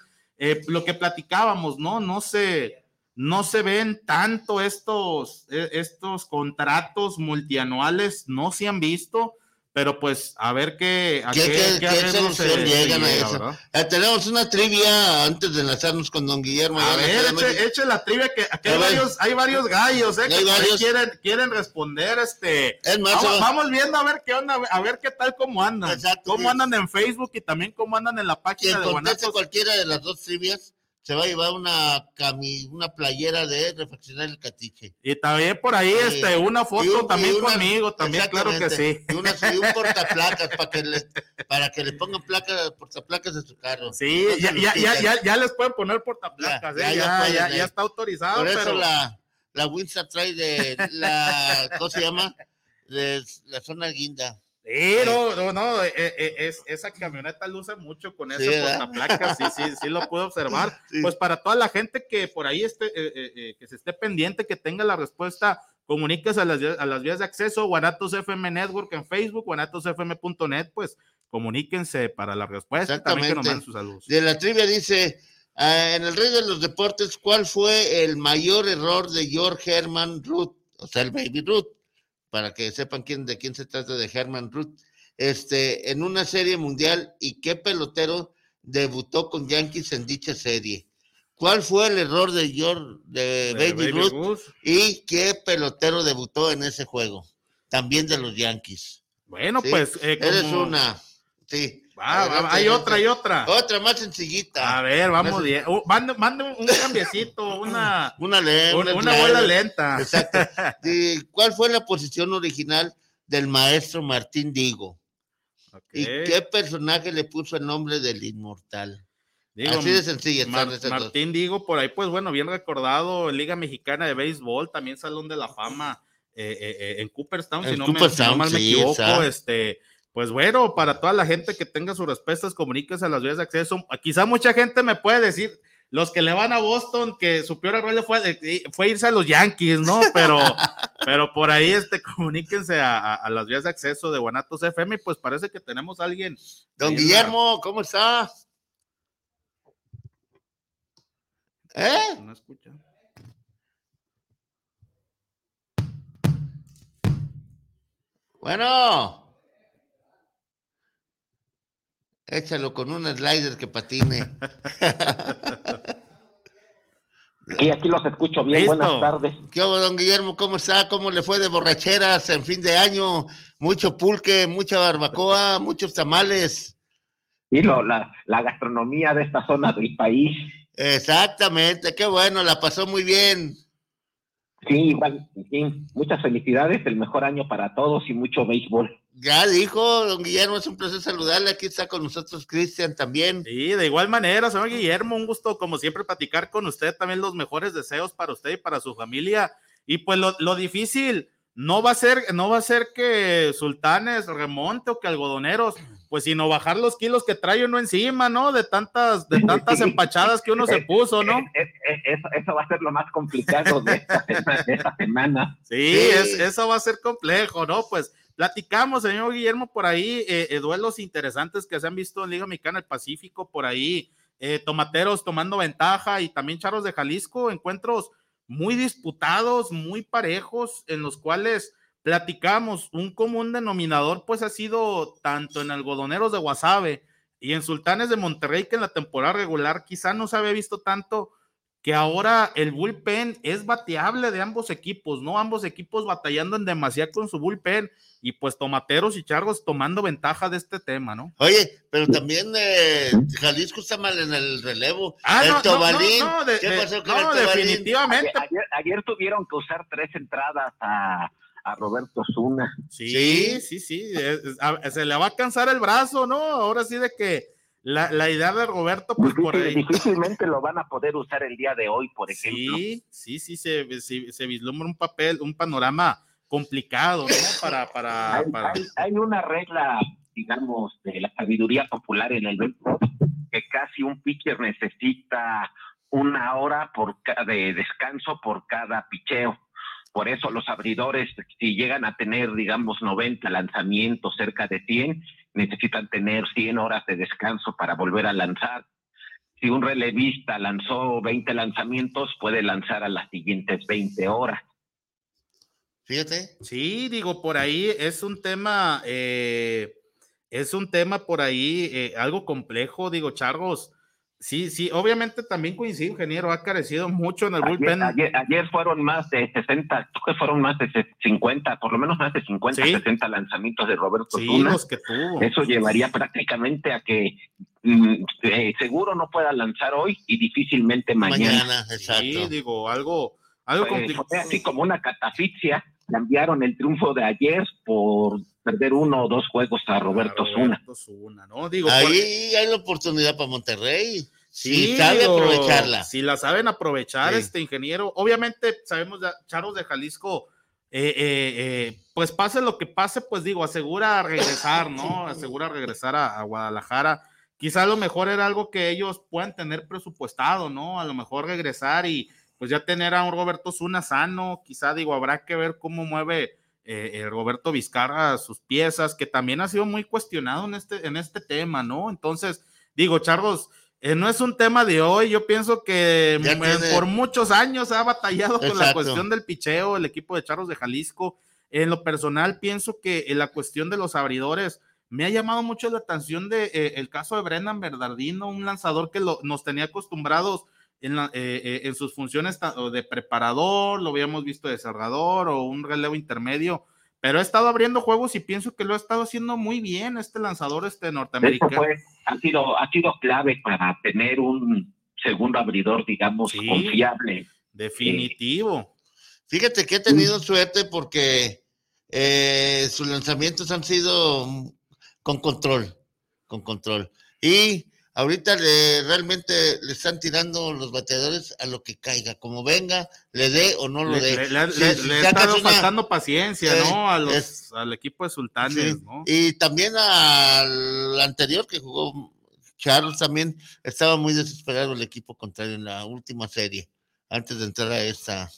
Lo que platicábamos, ¿no? No se, no se ven tanto estos, estos contratos multianuales, no se han visto. Pero pues a ver qué, a ¿Qué, qué, qué arreglo solución llegan a eso? Eh, tenemos una trivia antes de enlazarnos con don Guillermo. A ver, eche, eche la trivia que aquí hay varios, hay varios gallos, eh, que varios. quieren, quieren responder, este. Es más, vamos, vamos viendo a ver qué onda, a ver qué tal cómo andan. Exacto, cómo sí. andan en Facebook y también cómo andan en la página de Guanatos. cualquiera de las dos trivias se va a llevar una cami una playera de reflexionar el catiche. Y también por ahí, Sí. este, una foto un- también una- conmigo, también, claro que sí. Y, una- y un portaplacas para que le para que le pongan placas portaplacas de su carro. Sí, No ya, ya, ya, ya, ya les pueden poner portaplacas, Ya, eh, ya, está autorizado, Por eso pero la la Windsor trae de la ¿cómo se llama? De la zona guinda. Sí, no, no, no, eh, eh, es, esa camioneta luce mucho con Sí, ese ¿verdad? portaplacas, sí, sí, sí lo puedo observar. Sí. Pues para toda la gente que por ahí esté, eh, eh, eh, que se esté pendiente, que tenga la respuesta, comuníquese a las, a las vías de acceso, Guanatos FM Network en Facebook, guanatosfm.net, pues comuníquense para la respuesta, y también que nos Exactamente. manden sus saludos. De la trivia dice, ah, en el rey de los deportes, ¿cuál fue el mayor error de George Herman Ruth? O sea, el Baby Ruth, para que sepan quién, de quién se trata de Herman Ruth. Este, en una serie mundial y qué pelotero debutó con Yankees en dicha serie. ¿Cuál fue el error de George de De Baby, Ruth Ruth. y qué pelotero debutó en ese juego? También de los Yankees. Bueno, Sí, pues eh, Eres una. Sí. Adelante, hay otra, hay otra. Otra más sencillita. A ver, vamos bien. Uh, mande, mande un cambiecito, una, Una, le- una, una bola lenta. Exacto. ¿Y ¿Cuál fue la posición original del maestro Martín Digo? ¿Y qué personaje le puso el nombre del inmortal? Digo, Así de sencilla Mar-. Martín Digo, por ahí, pues bueno, bien recordado, Liga Mexicana de Béisbol, también Salón de la Fama eh, eh, eh, en Cooperstown, si no, me, si Cooperstown, no mal me equivoco, exacto. este, pues bueno, para toda la gente que tenga sus respuestas, comuníquese a las vías de acceso. Quizá mucha gente me puede decir, los que le van a Boston, que su peor error fue, eh, fue irse a los Yankees, ¿no? Pero, pero por ahí, este, comuníquense a, a- a las vías de acceso de Guanatos FM, y pues parece que tenemos a alguien. Don la- Guillermo, ¿cómo está? ¿Eh? No escucha. Bueno. Échalo con un slider que patine. Y aquí los escucho bien. Listo. Buenas tardes. ¿Qué hubo, don Guillermo? ¿Cómo está? ¿Cómo le fue de borracheras en fin de año? Mucho pulque, mucha barbacoa, muchos tamales. Y lo, la, la gastronomía de esta zona del país. Exactamente, qué bueno, la pasó muy bien. Sí, igual. sí, muchas felicidades. El mejor año para todos y mucho béisbol. Ya dijo, don Guillermo, es un placer saludarle. Aquí está con nosotros Cristian también. Sí, de igual manera, señor Guillermo, un gusto como siempre platicar con usted, también los mejores deseos para usted y para su familia. Y pues lo, lo difícil no va a ser, no va a ser que Sultanes remonte o que algodoneros, pues sino bajar los kilos que trae uno encima, ¿no? De tantas, de tantas empachadas que uno se puso, ¿no? Es- es- Eso, eso va a ser lo más complicado de esta, de esta semana. Sí, Sí. es- eso va a ser complejo, ¿no? Pues platicamos, señor Guillermo, por ahí, eh, eh, duelos interesantes que se han visto en Liga Mexicana del Pacífico, por ahí, eh, tomateros tomando ventaja y también charros de Jalisco, encuentros muy disputados, muy parejos, en los cuales platicamos, un común denominador, pues ha sido tanto en algodoneros de Guasave y en Sultanes de Monterrey, que en la temporada regular quizá no se había visto tanto que ahora el bullpen es bateable de ambos equipos, ¿no? Ambos equipos batallando en demasía con su bullpen y pues tomateros y chargos tomando ventaja de este tema, ¿no? Oye, pero también eh, Jalisco está mal en el relevo. Ah, el no, no, Tobalín. no, no, de- ¿Qué de- pasó con no, el Tobalín? definitivamente. Ayer, ayer- ayer tuvieron que usar tres entradas a, a Roberto Zuna. Sí, Sí. sí, sí, es- es- a- se le va a cansar el brazo, ¿no? Ahora sí de que la, la idea de Roberto, pues por ahí. difícilmente lo van a poder usar el día de hoy, por ejemplo. Sí, sí, sí, se, se, se vislumbra un papel, un panorama complicado, ¿no? Para, para, Hay, para... hay- hay una regla, digamos, de la sabiduría popular en el béisbol, que casi un pitcher necesita una hora por de descanso por cada picheo. Por eso los abridores, si llegan a tener, digamos, 90 lanzamientos, cerca de 100, necesitan tener 100 horas de descanso para volver a lanzar. Si un relevista lanzó 20 lanzamientos, puede lanzar a las siguientes 20 horas. Fíjate. Sí, digo, por ahí es un tema, eh, es un tema por ahí eh, algo complejo, digo, Chargos. Sí, sí, obviamente también coincido, ingeniero, ha carecido mucho en el Ayer, bullpen. ayer- ayer fueron más de 60, creo que fueron más de 50, por lo menos más de 50, Sí. 60 lanzamientos de Roberto Sí, Zuna. los que tuvo. Eso llevaría prácticamente a que mm, eh, seguro no pueda lanzar hoy y difícilmente mañana. Mañana, exacto. Sí, digo, algo, algo Pues, complicado. fue así como una catafixia. Cambiaron el triunfo de ayer por perder uno o dos juegos a Roberto Zuna. Roberto Zuna, ¿no? Digo, por- Ahí hay la oportunidad para Monterrey. Sí, si sabe digo, aprovecharla. Si la saben aprovechar, Sí. este ingeniero. Obviamente, sabemos, ya, Charros de Jalisco, eh, eh, eh, pues pase lo que pase, pues digo, asegura regresar, ¿no? Asegura regresar a, a Guadalajara. Quizá a lo mejor era algo que ellos puedan tener presupuestado, ¿no? A lo mejor regresar y pues ya tener a un Roberto Zuna sano. Quizá, digo, habrá que ver cómo mueve eh, eh, Roberto Vizcarra sus piezas, que también ha sido muy cuestionado en este, en este tema, ¿no? Entonces, digo, Charros, eh, no es un tema de hoy, yo pienso que tiene- por muchos años ha batallado con la Exacto. cuestión del picheo, el equipo de Charros de Jalisco. En lo personal, pienso que en la cuestión de los abridores me ha llamado mucho la atención de eh, el caso de Brendan Bernardino, un lanzador que lo- nos tenía acostumbrados en, la- eh, eh, en sus funciones de preparador, lo habíamos visto de cerrador o un relevo intermedio, pero ha estado abriendo juegos y pienso que lo ha estado haciendo muy bien este lanzador este norteamericano. fue, ha sido, ha sido clave para tener un segundo abridor, digamos, Sí. confiable. Definitivo. Fíjate que he tenido suerte porque eh, sus lanzamientos han sido con control, con control. Y ahorita le, realmente le están tirando los bateadores a lo que caiga, como venga, le dé o no lo dé. le- le- Si- le- le una- faltando paciencia, Eh, ¿no? A los, es- al equipo de Sultanes, Sí, ¿no? Y también al anterior que jugó Charles también estaba muy desesperado el equipo contrario en la última serie, antes de entrar a esta,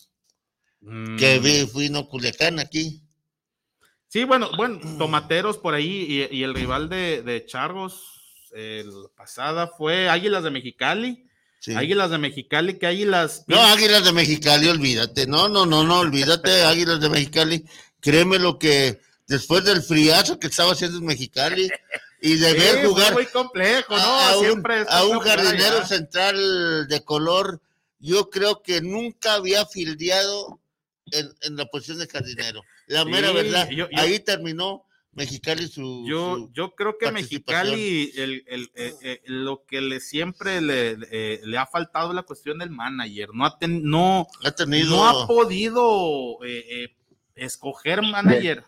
que Mm. vi, vino Culiacán aquí. Sí, bueno, bueno, Tomateros por ahí y, y el rival de, de Chargos el pasada fue Águilas de Mexicali. Sí. Águilas de Mexicali, que Águilas. No, Águilas de Mexicali, olvídate. No, no, no, no, olvídate, Águilas de Mexicali. Créeme lo que después del friazo que estaba haciendo en Mexicali y de Sí, ver jugar muy complejo, ¿no? a, a un, a jardinero central de color, yo creo que nunca había fildeado en, en la posición de jardinero. La Sí, mera verdad, yo- yo- ahí terminó Mexicali su... Yo, su- yo creo que. Mexicali, el, el- eh, eh, lo que le siempre le, eh, le ha faltado es la cuestión del manager. No ha, ten- no, ha tenido... no ha podido eh, eh, escoger manager.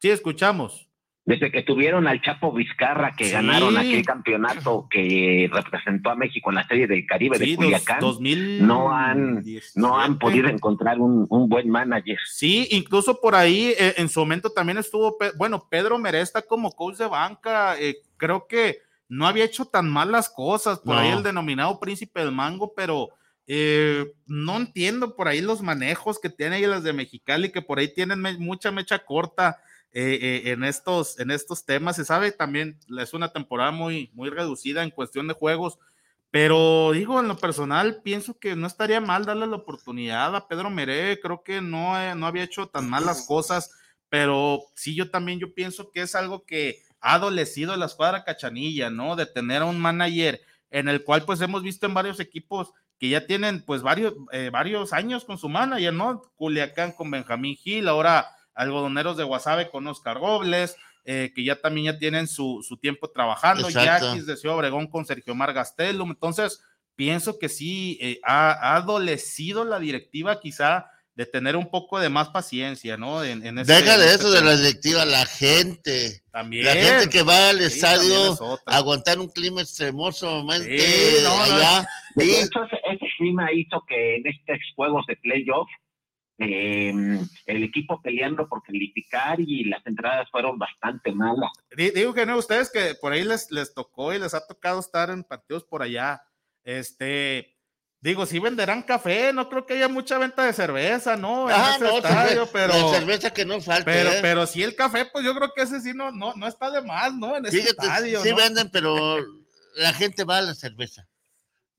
Sí, escuchamos. Desde que tuvieron al Chapo Vizcarra, que Sí. ganaron aquel campeonato que representó a México en la Serie del Caribe de dos- Culiacán, 2017. no han, no han podido encontrar un, un buen manager. Sí, incluso por ahí eh, en su momento también estuvo, bueno, Pedro Meresta como coach de banca, eh, creo que no había hecho tan mal las cosas, por No. ahí el denominado príncipe del mango, pero eh, no entiendo por ahí los manejos que tienen ahí las de Mexicali, que por ahí tienen me- mucha mecha corta eh, eh, en, estos, en estos temas, se sabe también, es una temporada muy, muy reducida en cuestión de juegos, pero digo, en lo personal, pienso que no estaría mal darle la oportunidad a Pedro Meré. Creo que no, eh, no había hecho tan mal las cosas, pero sí, yo también yo pienso que es algo que ha adolecido la escuadra cachanilla, ¿no? De tener a un manager en el cual pues hemos visto en varios equipos que ya tienen pues varios, varios años con su manager, ¿no? Culiacán con Benjamín Gil, ahora algodoneros de Guasave con Oscar Robles, eh, que ya también ya tienen su, su tiempo trabajando. Yaquis de Ciudad Obregón con Sergio Mar Gastelum, entonces pienso que sí eh, ha, ha adolecido la directiva quizá de tener un poco de más paciencia, ¿no? En, en este- Deja en de este eso de la directiva, la gente. También. La gente que va al Sí, estadio es a aguantar un clima extremosamente Sí, no, no, allá. De y- hecho, ese, ese clima hizo que en estos juegos de playoff eh, el equipo peleando por calificar y las entradas fueron bastante malas. Di- Digo que no, ustedes que por ahí les, les tocó y les ha tocado estar en partidos por allá, este, digo, sí venderán café, no creo que haya mucha venta de cerveza, ¿no? En Ah, ese no, estadio, cerve- pero, la cerveza que no falta. pero, ¿eh? pero sí el café, pues yo creo que ese sí no, no, no está de más, ¿no? En ese Fíjate, estadio, sí ¿no? venden, pero la gente va a la cerveza.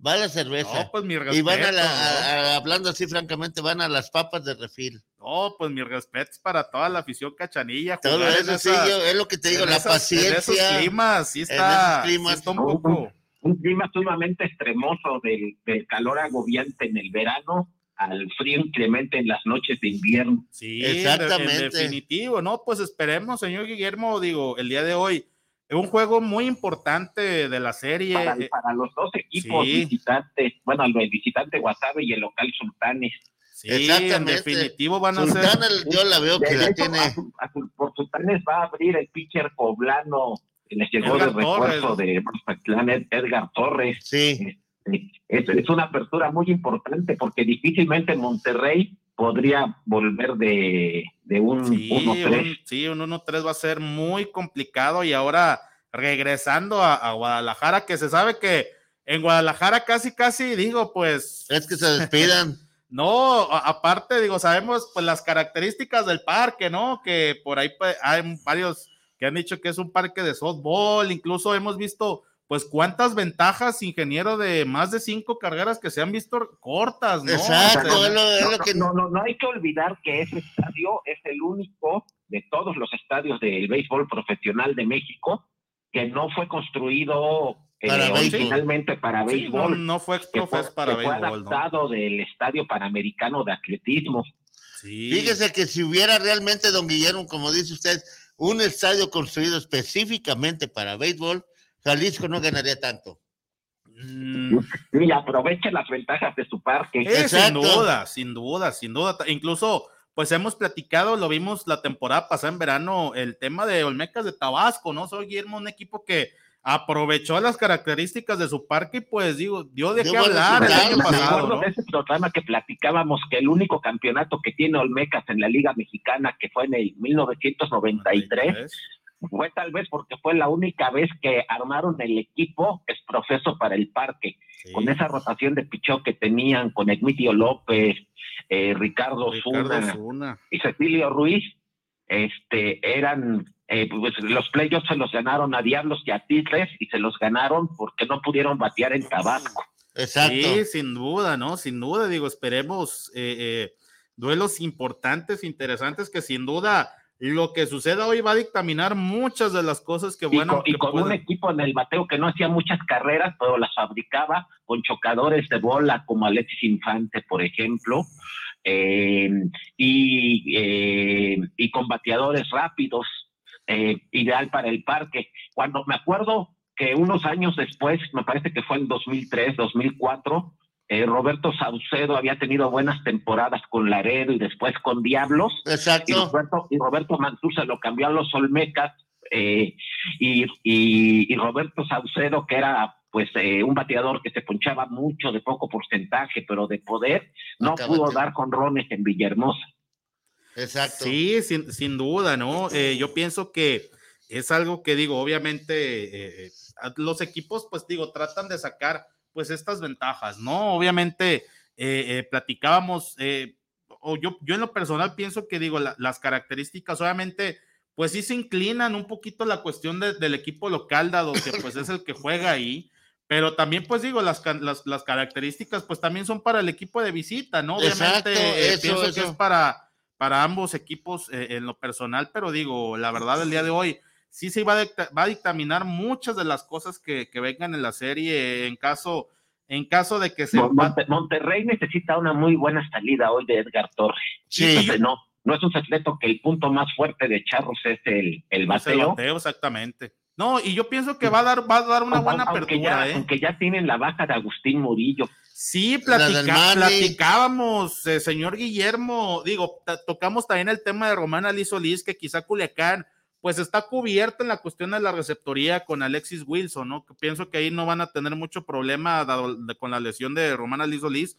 Va a la cerveza. No, pues mi y van a, respeto, la, ¿no? a- a- hablando así francamente, van a las papas de refil. No, Oh, pues mis respetos para toda la afición cachanilla. Todo en eso, sí, yo- es lo que te digo, en la esas- En esos paciencia. climas, sí esos está, sí climas. está un poco. un clima sumamente extremoso del, del calor agobiante en el verano al frío inclemente en las noches de invierno. Sí, Exactamente. En definitivo, ¿no? Pues esperemos, señor Guillermo, digo, el día de hoy, es un juego muy importante de la serie. Para, eh, para los dos equipos sí. visitantes, bueno, el visitante Guasave y el local Sultanes. sí, en definitivo van a ser. Yo la veo que De la hecho, tiene. a a por Sultanes va a abrir el pitcher poblano que les llegó Edgar de refuerzo Torres. de Edgar Torres. Sí, Es, es una apertura muy importante porque difícilmente Monterrey podría volver de, de un Sí, 1-3. un, sí, un 1-3 va a ser muy complicado y ahora regresando a, a Guadalajara, que se sabe que en Guadalajara casi, casi, digo, pues, es que se despidan. no, a- aparte, digo, sabemos pues las características del parque, ¿no? Que por ahí pues, hay varios que han dicho que es un parque de softball, incluso hemos visto pues cuántas ventajas, ingeniero, de más de cinco carreras que se han visto cortas, ¿no? Exacto, O sea, es lo, es No, lo no, que no, no, no hay que olvidar que ese estadio es el único de todos los estadios del béisbol profesional de México que no fue construido eh, Para béisbol. originalmente para sí, no, béisbol. no fue que fue, exprofes para que fue béisbol, ¿no? adaptado del estadio panamericano de atletismo. Sí. Fíjese que si hubiera realmente, don Guillermo, como dice usted, un estadio construido específicamente para béisbol, Jalisco no ganaría tanto. Mm, Y aproveche las ventajas de su parque. eh, sin duda, sin duda, sin duda. Incluso, pues hemos platicado, lo vimos la temporada pasada en verano, el tema de Olmecas de Tabasco, ¿no? Soy Guillermo, un equipo que aprovechó las características de su parque y pues digo, dio de Dio qué hablar el año pasado, ¿no? de ese programa que platicábamos que el único campeonato que tiene Olmecas en la Liga Mexicana, que fue en el 1993, fue tal vez porque fue la única vez que armaron el equipo es profeso para el parque, Sí. con esa rotación de pichó que tenían con Emilio López, eh, Ricardo, Ricardo Zuna Zuna. y Cecilio Ruiz, este, eran, eh, pues los playoffs se los ganaron a Diablos y a Tigres y se los ganaron porque no pudieron batear en Tabasco. Exacto. Sí, sin duda, ¿no? Sin duda, digo, esperemos eh, eh, duelos importantes, interesantes, que sin duda lo que suceda hoy va a dictaminar muchas de las cosas que, Y bueno, y con un equipo en el bateo que no hacía muchas carreras, pero las fabricaba con chocadores de bola como Alexis Infante, por ejemplo, eh, y, eh, y con bateadores rápidos, eh, ideal para el parque. Cuando me acuerdo que unos años después, me parece que fue en 2003, 2004, eh, Roberto Saucedo había tenido buenas temporadas con Laredo y después con Diablos y Exacto. Roberto, y Roberto Mansur se lo cambió a los Olmecas eh, y, y- y Roberto Saucedo, que era pues eh, un bateador que se ponchaba mucho de poco porcentaje, pero de poder, no Acá pudo dar con Rones en Villahermosa. Exacto. Sí, sin, sin duda, ¿no? Eh, yo pienso que es algo que digo, obviamente, los equipos, pues digo, tratan de sacar pues estas ventajas, ¿no? Obviamente, eh, eh, platicábamos, eh, o yo, yo en lo personal pienso que digo, la- las características, obviamente, pues sí se inclinan un poquito la cuestión de- del equipo local, dado que pues es el que juega ahí. Pero también, pues digo, las, las, las características, pues también son para el equipo de visita, ¿no? Obviamente, Exacto, eso, pienso que es para, para ambos equipos en lo personal, pero digo, la verdad, el día de hoy sí se va a, dicta- va a dictaminar muchas de las cosas que, que vengan en la serie en caso, en caso de que se Mon- Monte- Monterrey necesita una muy buena salida hoy de Edgar Torres. Sí. Entonces, no, no es un secreto que el punto más fuerte de Charros es el, el es el bateo. bateo, exactamente. No, y yo pienso que va a dar, va a dar una buena aunque apertura, ya, ¿eh? aunque ya tienen la baja de Agustín Murillo. Sí, platica- platicábamos, eh, señor Guillermo, digo, tocamos también el tema de Román Ali Solís, que quizá Culiacán, pues está cubierto en la cuestión de la receptoría con Alexis Wilson, ¿no? Que pienso que ahí no van a tener mucho problema dado de- con la lesión de Román Ali Solís,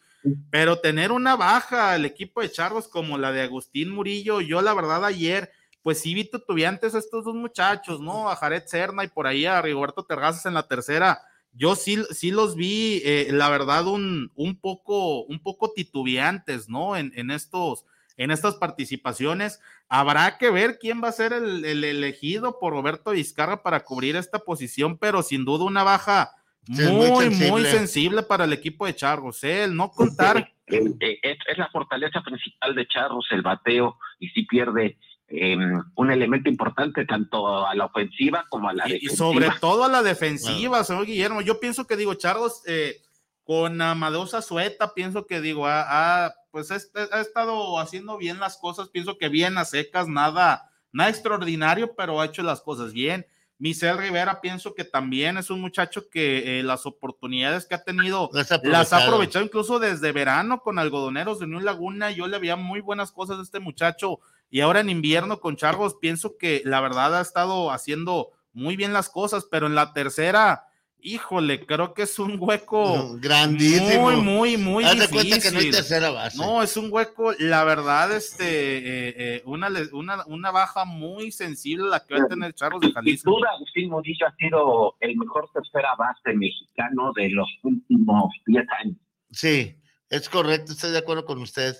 pero tener una baja el equipo de Charros como la de Agustín Murillo, yo la verdad ayer, pues sí vi tutubiantes a estos dos muchachos, ¿no? A Jared Serna y por ahí a Rigoberto Terrazas en la tercera, yo sí, sí los vi, eh, la verdad, un, un, poco, un poco titubeantes, ¿no? En, en, estos, en estas participaciones. Habrá que ver quién va a ser el, el elegido por Roberto Vizcarra para cubrir esta posición, pero sin duda una baja Sí, muy, muy muy sensible. para el equipo de Chargos. ¿eh? El no contar Eh, eh, es, es la fortaleza principal de Charros, el bateo, y si pierde eh, un elemento importante tanto a la ofensiva como a la Y, y defensiva. sobre todo a la defensiva, señor Guillermo. Yo pienso que digo, Charlos, eh, con Amadeo Sueta, pienso que digo, ha, ha, pues ha, est- ha estado haciendo bien las cosas, pienso que bien a secas, nada, nada extraordinario, pero ha hecho las cosas bien. Michel Rivera, pienso que también es un muchacho que eh, las oportunidades que ha tenido Las ha las ha aprovechado. aprovechado incluso desde verano con algodoneros de New Laguna. Yo le veía muy buenas cosas a este muchacho y ahora en invierno con Chargos pienso que la verdad ha estado haciendo muy bien las cosas, pero en la tercera, híjole, creo que es un hueco Grandísimo. muy, muy, muy Haz de difícil. cuenta que no hay tercera base. No, es un hueco, la verdad, este, eh, eh, una, una, una baja muy sensible la que va a tener Chargos de Sin Jalisco. duda, Agustín Murillo ha sido el mejor tercera base mexicano de los últimos 10 años. Sí, es correcto, estoy de acuerdo con usted.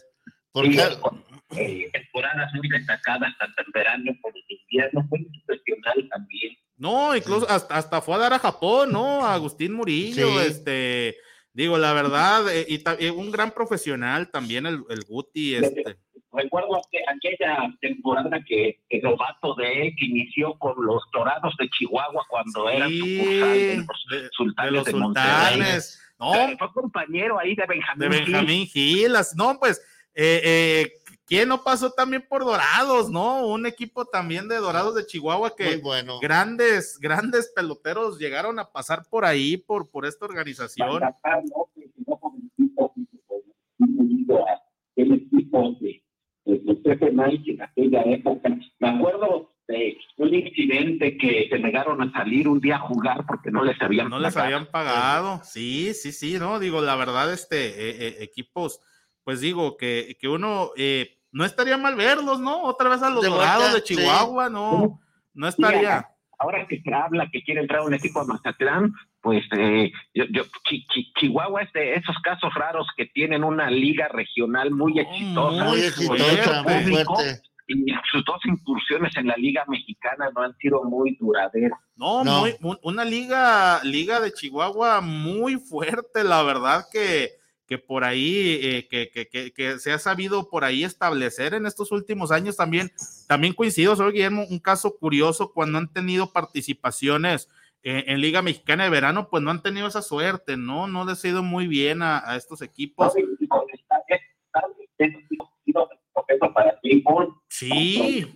Porque eh, temporadas muy destacadas, tanto en verano como en invierno, fue profesional también. No, incluso hasta, hasta fue a dar a Japón, ¿no? A Agustín Murillo, Sí. este, digo, la verdad, eh, y, y un gran profesional también el, el Guti, este. Recuerdo aqu- aquella temporada que el novato de él que inició con los Dorados de Chihuahua cuando era Sí, sucursal de los de, de Sultanes los de, Monterrey. sultanes. No, Fue compañero ahí de Benjamín. de Gil. Benjamín Gilas. No, pues, eh, eh, ¿quién no pasó también por Dorados, no? Un equipo también de Dorados de Chihuahua que bueno. grandes, grandes peloteros llegaron a pasar por ahí, por, por esta organización. El equipo, de, en aquella época. Me acuerdo de un incidente que se negaron a salir un día a jugar porque no les habían No les habían pagado. Sí, sí, sí, no, digo, la verdad, este, eh, eh, equipos, pues digo, que, que uno, eh, no estaría mal verlos, ¿no? Otra vez a los De dorados vuelta, de Chihuahua, no, no Mira, estaría. ahora que se habla que quiere entrar un equipo a Mazatlán, pues eh, yo, yo- Chi- Chi- Chihuahua es de esos casos raros que tienen una liga regional muy exitosa. Muy exitosa, muy público, fuerte. Y sus dos incursiones en la liga mexicana no han sido muy duraderas. No, No. Muy, un- una liga, liga de Chihuahua muy fuerte, la verdad que, que por ahí, eh, que, que, que, que se ha sabido por ahí establecer en estos últimos años también, también coincido, soy Guillermo, un caso curioso cuando han tenido participaciones eh, en Liga Mexicana de Verano, pues no han tenido esa suerte, ¿no? No les ha ido muy bien a, a estos equipos. Sí,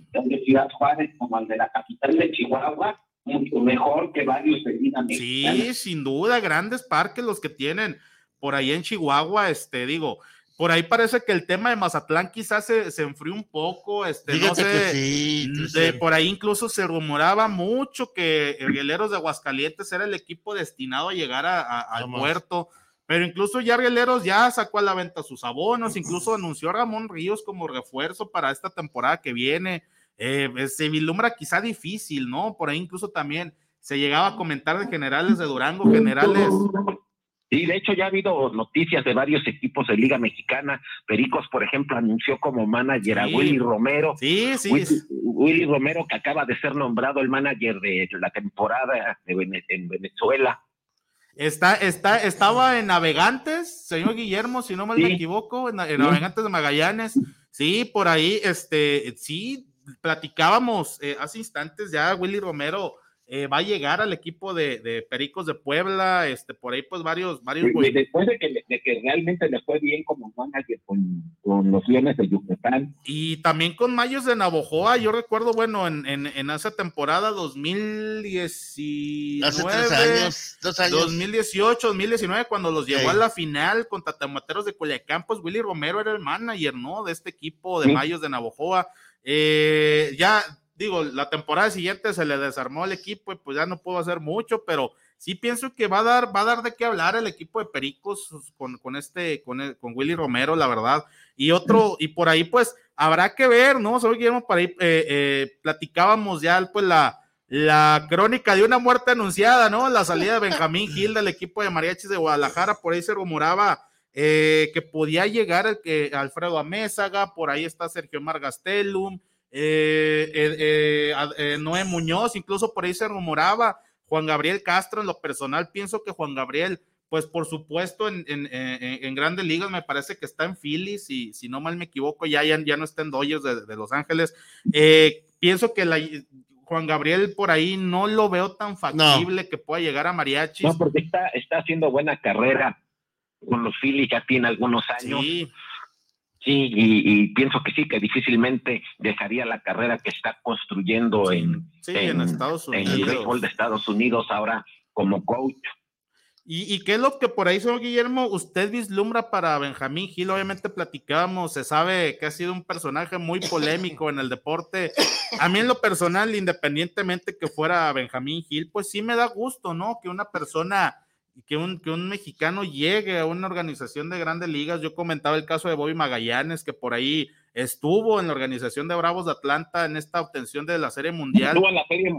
mucho mejor que varios de. Sí, sin duda, grandes parques los que tienen por ahí en Chihuahua, este, digo, por ahí parece que el tema de Mazatlán quizás se, se enfrió un poco, este, no sé, que sí. de- Cristian. por ahí incluso se rumoraba mucho que el Guerreros de Aguascalientes era el equipo destinado a llegar a- a- al puerto, pero incluso ya Guerreros ya sacó a la venta sus abonos, incluso anunció a Ramón Ríos como refuerzo para esta temporada que viene. Eh, se vislumbra quizá difícil, ¿no? Por ahí incluso también se llegaba a comentar de generales de Durango, generales. Sí, de hecho ya ha habido noticias de varios equipos de Liga Mexicana. Pericos, por ejemplo, anunció como manager a Sí. Willy Romero. Sí, sí, Willy, Willy Romero, que acaba de ser nombrado el manager de la temporada en Venezuela. Está, está, estaba en Navegantes, señor Guillermo, si no mal me equivoco, en, en. Navegantes de Magallanes. Sí, por ahí, este, sí, platicábamos eh, hace instantes ya, Willy Romero eh, va a llegar al equipo de, de Pericos de Puebla, este, por ahí pues varios, varios Y después de que, de que realmente le fue bien como manager con, con los Leones de Yucatán. Y también con Mayos de Navojoa, yo recuerdo, bueno, en, en, en esa temporada 2019, Hace tres años, dos años. 2018, 2019, cuando los llevó Sí. a la final contra Tamateros de Culiacán, pues Willy Romero era el manager, ¿no? De este equipo de Sí. Mayos de Navojoa. Eh, ya, digo, la temporada siguiente se le desarmó el equipo y pues ya no pudo hacer mucho, pero sí pienso que va a dar, va a dar de qué hablar el equipo de Pericos con, con este, con, el- con Willy Romero, la verdad. Y otro, y por ahí, pues, habrá que ver, ¿no? Solo Guillermo, para ahí eh, eh, platicábamos ya, pues, la, la crónica de una muerte anunciada, ¿no? La salida de Benjamín Gil del equipo de Mariachis de Guadalajara, por ahí se rumoraba eh, que podía llegar el que Alfredo Amézaga, por ahí está Sergio Margastelum, eh, eh, eh, eh, Noé Muñoz, incluso por ahí se rumoraba Juan Gabriel Castro, en lo personal pienso que Juan Gabriel pues por supuesto en, en, en, grandes ligas me parece que está en Phillies y si no mal me equivoco ya, ya, ya no está en Dodgers de, de Los Ángeles. Eh, pienso que la, Juan Gabriel por ahí no lo veo tan factible que pueda llegar a Mariachi. No, porque está, está haciendo buena carrera con los Phillies, ya tiene algunos años. Sí. Sí, y, pienso que sí, que difícilmente dejaría la carrera que está construyendo en, en, Estados Unidos. En el béisbol de Estados Unidos ahora como coach. ¿Y, qué es lo que por ahí, señor Guillermo, usted vislumbra para Benjamín Gil? Obviamente platicamos, se sabe que ha sido un personaje muy polémico en el deporte. A mí en lo personal, independientemente que fuera Benjamín Gil, pues sí me da gusto, ¿no? Que una persona, que un, que un mexicano llegue a una organización de grandes ligas. Yo comentaba el caso de Bobby Magallanes, que por ahí estuvo en la organización de Bravos de Atlanta en esta obtención de la Serie Mundial. Estuvo en la Serie,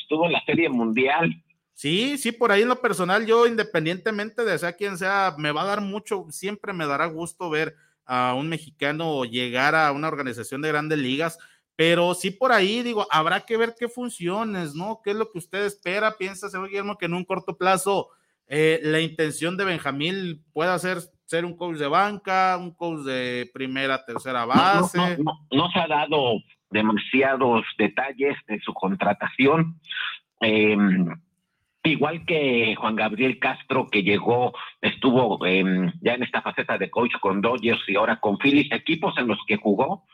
estuvo en la serie Mundial Sí, sí, por ahí en lo personal, yo independientemente de sea quien sea, me va a dar mucho, siempre me dará gusto ver a un mexicano llegar a una organización de grandes ligas, pero sí por ahí digo, habrá que ver qué funciones, ¿no? ¿Qué es lo que usted espera? Piensa, señor Guillermo, que en un corto plazo eh, la intención de Benjamín pueda ser ser un coach de banca, un coach de primera, tercera base. No, no se ha dado demasiados detalles de su contratación. Eh, Igual que Juan Gabriel Castro, que llegó, estuvo ya en esta faceta de coach con Dodgers y ahora con Phillies, equipos en los que jugó.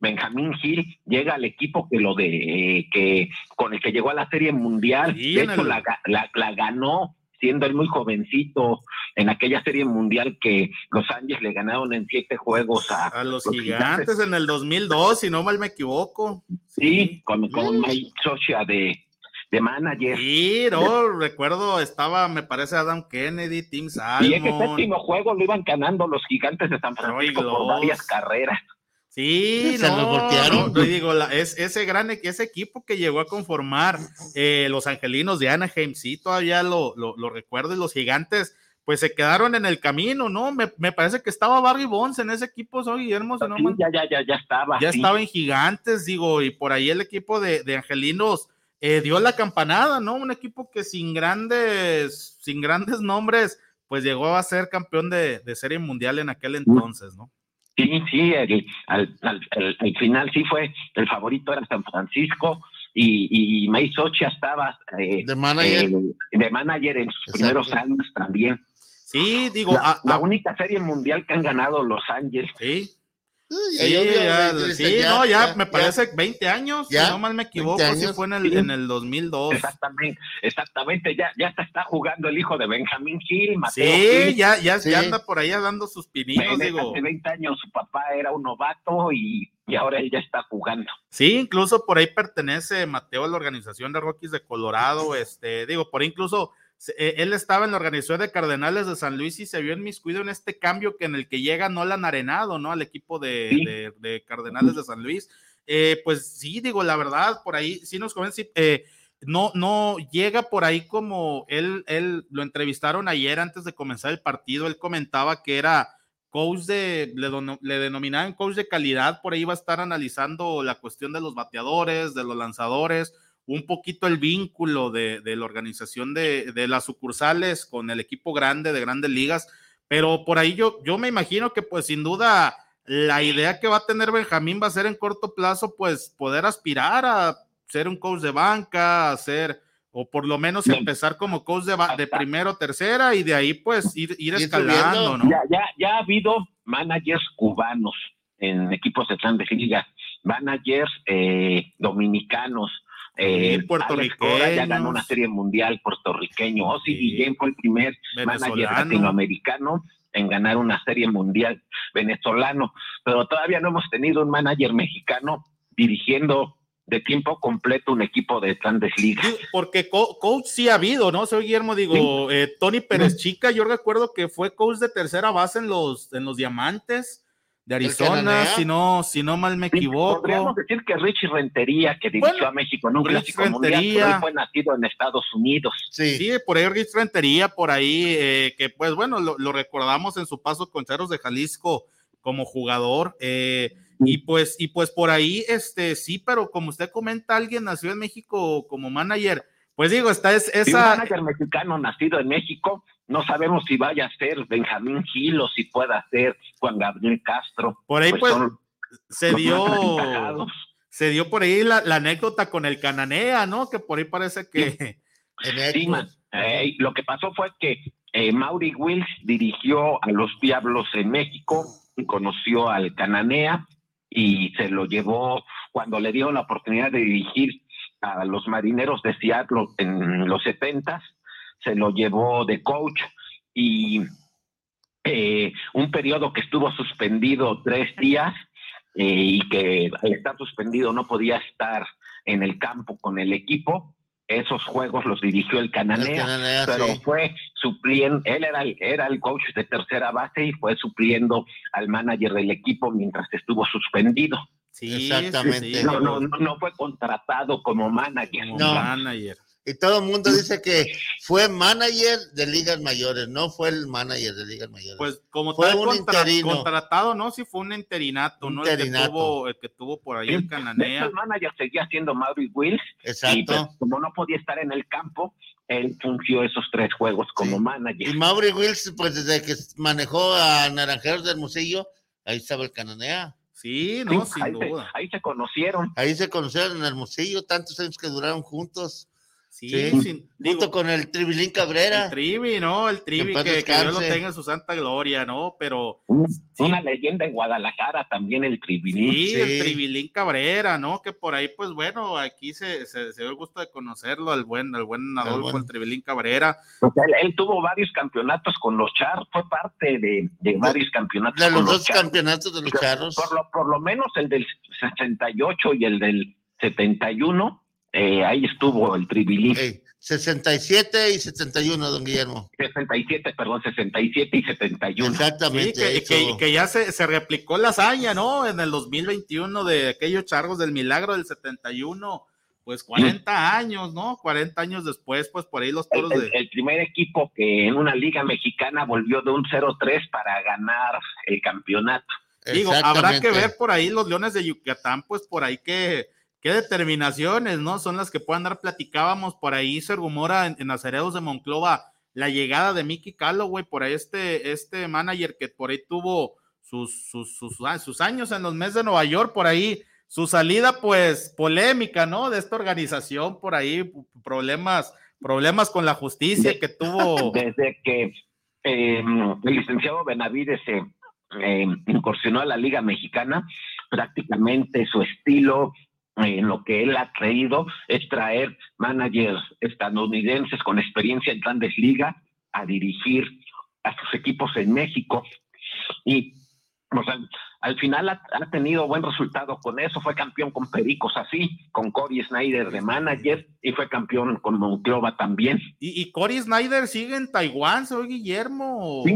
Benjamín Gil llega al equipo que lo de que con el que llegó a la Serie Mundial, de hecho la, la, ganó siendo él muy jovencito en aquella Serie Mundial que Los Ángeles le ganaron en siete juegos a, los, gigantes, en el 2002, si no mal me equivoco. Sí, con, con Mike Socia de, de manager. Sí, no, recuerdo, estaba, me parece, Adam Kennedy, Tim Salmon. Y ese séptimo juego lo iban ganando los gigantes de San Francisco por varias carreras. Sí, no, no, digo, es, ese gran ese equipo que llegó a conformar eh, los angelinos de Anaheim, sí, todavía lo, lo, recuerdo, y los gigantes, pues se quedaron en el camino, ¿no? Me, me parece que estaba Barry Bonds en ese equipo, soy Guillermo, ¿no? ya, ya, ya, ya estaba. Ya estaba en gigantes, digo, y por ahí el equipo de, de angelinos eh, dio la campanada, ¿no? Un equipo que sin grandes, sin grandes nombres, pues llegó a ser campeón de, serie mundial en aquel entonces, ¿no? Sí, sí, al, final sí fue, el favorito era San Francisco y, y estaba eh, de, manager. Eh, de manager en sus primeros años también. Sí, digo, la, única serie mundial que han ganado Los Ángeles. Sí, Sí, ya, sí no, ya, me parece 20 años, si no mal me equivoco, si fue en el, en el 2002. Exactamente, exactamente, ya, ya se está jugando el hijo de Benjamín Gil, Mateo Sí, Ya, ya, ya, anda por ahí dando sus pininos, digo. Hace 20 años su papá era un novato y, y ahora él ya está jugando. Sí, incluso por ahí pertenece Mateo a la organización de Rockies de Colorado, este, digo, por ahí incluso él estaba en la organización de Cardenales de San Luis y se vio en miscuido en este cambio que en el que llega Nolan Arenado, ¿no? Al equipo de, de, Cardenales de San Luis. Eh, pues sí, digo, la verdad, por ahí sí nos convence, eh, no, no llega por ahí como él, él lo entrevistaron ayer antes de comenzar el partido, él comentaba que era coach de, le, le denominaban coach de calidad, por ahí va a estar analizando la cuestión de los bateadores, de los lanzadores, un poquito el vínculo de, la organización de, las sucursales con el equipo grande de grandes ligas, pero por ahí yo, yo me imagino que pues sin duda la idea que va a tener Benjamín va a ser en corto plazo pues poder aspirar a ser un coach de banca, a ser o por lo menos empezar como coach de, de primero, tercera y de ahí pues ir, ir escalando, ¿no? Ya, ya, ya ha habido managers cubanos en equipos de grandes ligas, managers eh, dominicanos, eh, puertorriqueño. ya ganó una serie mundial puertorriqueño. Ozzy Guillén fue el primer manager latinoamericano en ganar una serie mundial venezolano, pero todavía no hemos tenido un manager mexicano dirigiendo de tiempo completo un equipo de grandes ligas. porque coach sí ha habido, ¿no? Soy Guillermo, digo, eh, Tony Pérez Chica, yo recuerdo que fue coach de tercera base en los, en los Diamantes de Arizona, si no, si no mal me equivoco. Podríamos decir que Richie Rentería, que dirigió a México en un clásico mundial, fue nacido en Estados Unidos. Sí, por ahí Rich Rentería, por ahí, eh, que pues bueno, lo, recordamos en su paso con Cerros de Jalisco como jugador. Eh, y pues, y pues por ahí, este, sí, pero como usted comenta, alguien nació en México como manager. Pues digo, está es, esa. un manager mexicano nacido en México no sabemos si vaya a ser Benjamín Gil o si pueda ser Juan Gabriel Castro. Por ahí, pues, son se dio, se dio por ahí la, la anécdota con el Cananea, ¿no? Que por ahí parece que. Sí. Eh, lo que pasó fue que eh, Mauri Wills dirigió a los Diablos en México, y conoció al Cananea y se lo llevó cuando le dieron la oportunidad de dirigir a los Marineros de Seattle en los setentas, se lo llevó de coach y eh, un periodo que estuvo suspendido tres días eh, y que al estar suspendido no podía estar en el campo con el equipo. Esos juegos los dirigió el El Cananea, pero sí. fue supliendo, él era el, era el coach de tercera base y fue supliendo al manager del equipo mientras estuvo suspendido. Sí, Exactamente. sí, sí, No, no, no, no fue contratado como manager. No. manager. Y todo el mundo dice que fue manager de ligas mayores, no fue el manager de ligas mayores. Pues como Fue tal un contra- interino. contratado, ¿no? Sí fue un interinato, ¿no? El que, Interinato. tuvo, el que tuvo por ahí el Cananea. el manager seguía siendo Mauri Wills y pues, Exacto. como no podía estar en el campo, él fungió esos tres juegos como Sí. manager. Y Maury Wills, pues desde que manejó a Naranjeros del Hermosillo, ahí estaba el Cananea. Sí, Sí, no, sin ahí, se, duda. ahí se conocieron. Ahí se conocieron en Hermosillo, tantos años que duraron juntos, Sí, Sí. sin- digo, junto con el Tribilín Cabrera. el Trivi, ¿no? El Trivi, que, que Dios lo tenga en su santa gloria, ¿no? Pero Una leyenda en Guadalajara también, el Tribilín. sí, Sí. el Tribilín Cabrera, ¿no? Que por ahí, pues bueno, aquí se, se, se dio el gusto de conocerlo, al buen, al buen Adolfo, bueno. el Tribilín Cabrera. Sea, él, él tuvo varios campeonatos con los Charros, fue parte de, de varios campeonatos De con los los dos Charros. campeonatos de los charros. Por lo, por lo menos el del 68 y el del 71, eh, ahí estuvo el Tribilín. Ey, 67 y 71, don Guillermo. 67, perdón, 67 y 71. Sí, Exactamente. que, ahí que- estuvo. que ya se, se replicó la hazaña, ¿no? En el 2021 de aquellos chargos del milagro del 71, pues 40 años, ¿no? 40 años después, pues por ahí los El, toros el- de... el primer equipo que en una liga mexicana volvió de un 0-3 para ganar el campeonato. Digo, habrá que ver por ahí los Leones de Yucatán, pues por ahí qué, qué determinaciones, ¿no? Son las que puedan dar. Platicábamos, por ahí se rumora en, en de Monclova la llegada de Mickey Calloway, por ahí este, este manager que por ahí tuvo sus, sus, ah, años en los meses de Nueva York, por ahí su salida, pues polémica, ¿no? De esta organización, por ahí problemas, problemas con la justicia que tuvo. Desde que eh, el licenciado Benavides se eh, incursionó a la Liga Mexicana, prácticamente su estilo, en lo que él ha creído, es traer managers estadounidenses con experiencia en grandes ligas a dirigir a sus equipos en México. Y o sea, al final ha, ha tenido buen resultado con eso. Fue campeón con Pericos así, con Cory Snyder de manager y fue campeón con Monclova también. Y, y Cory Snyder sigue en Taiwán, soy Guillermo. Sí,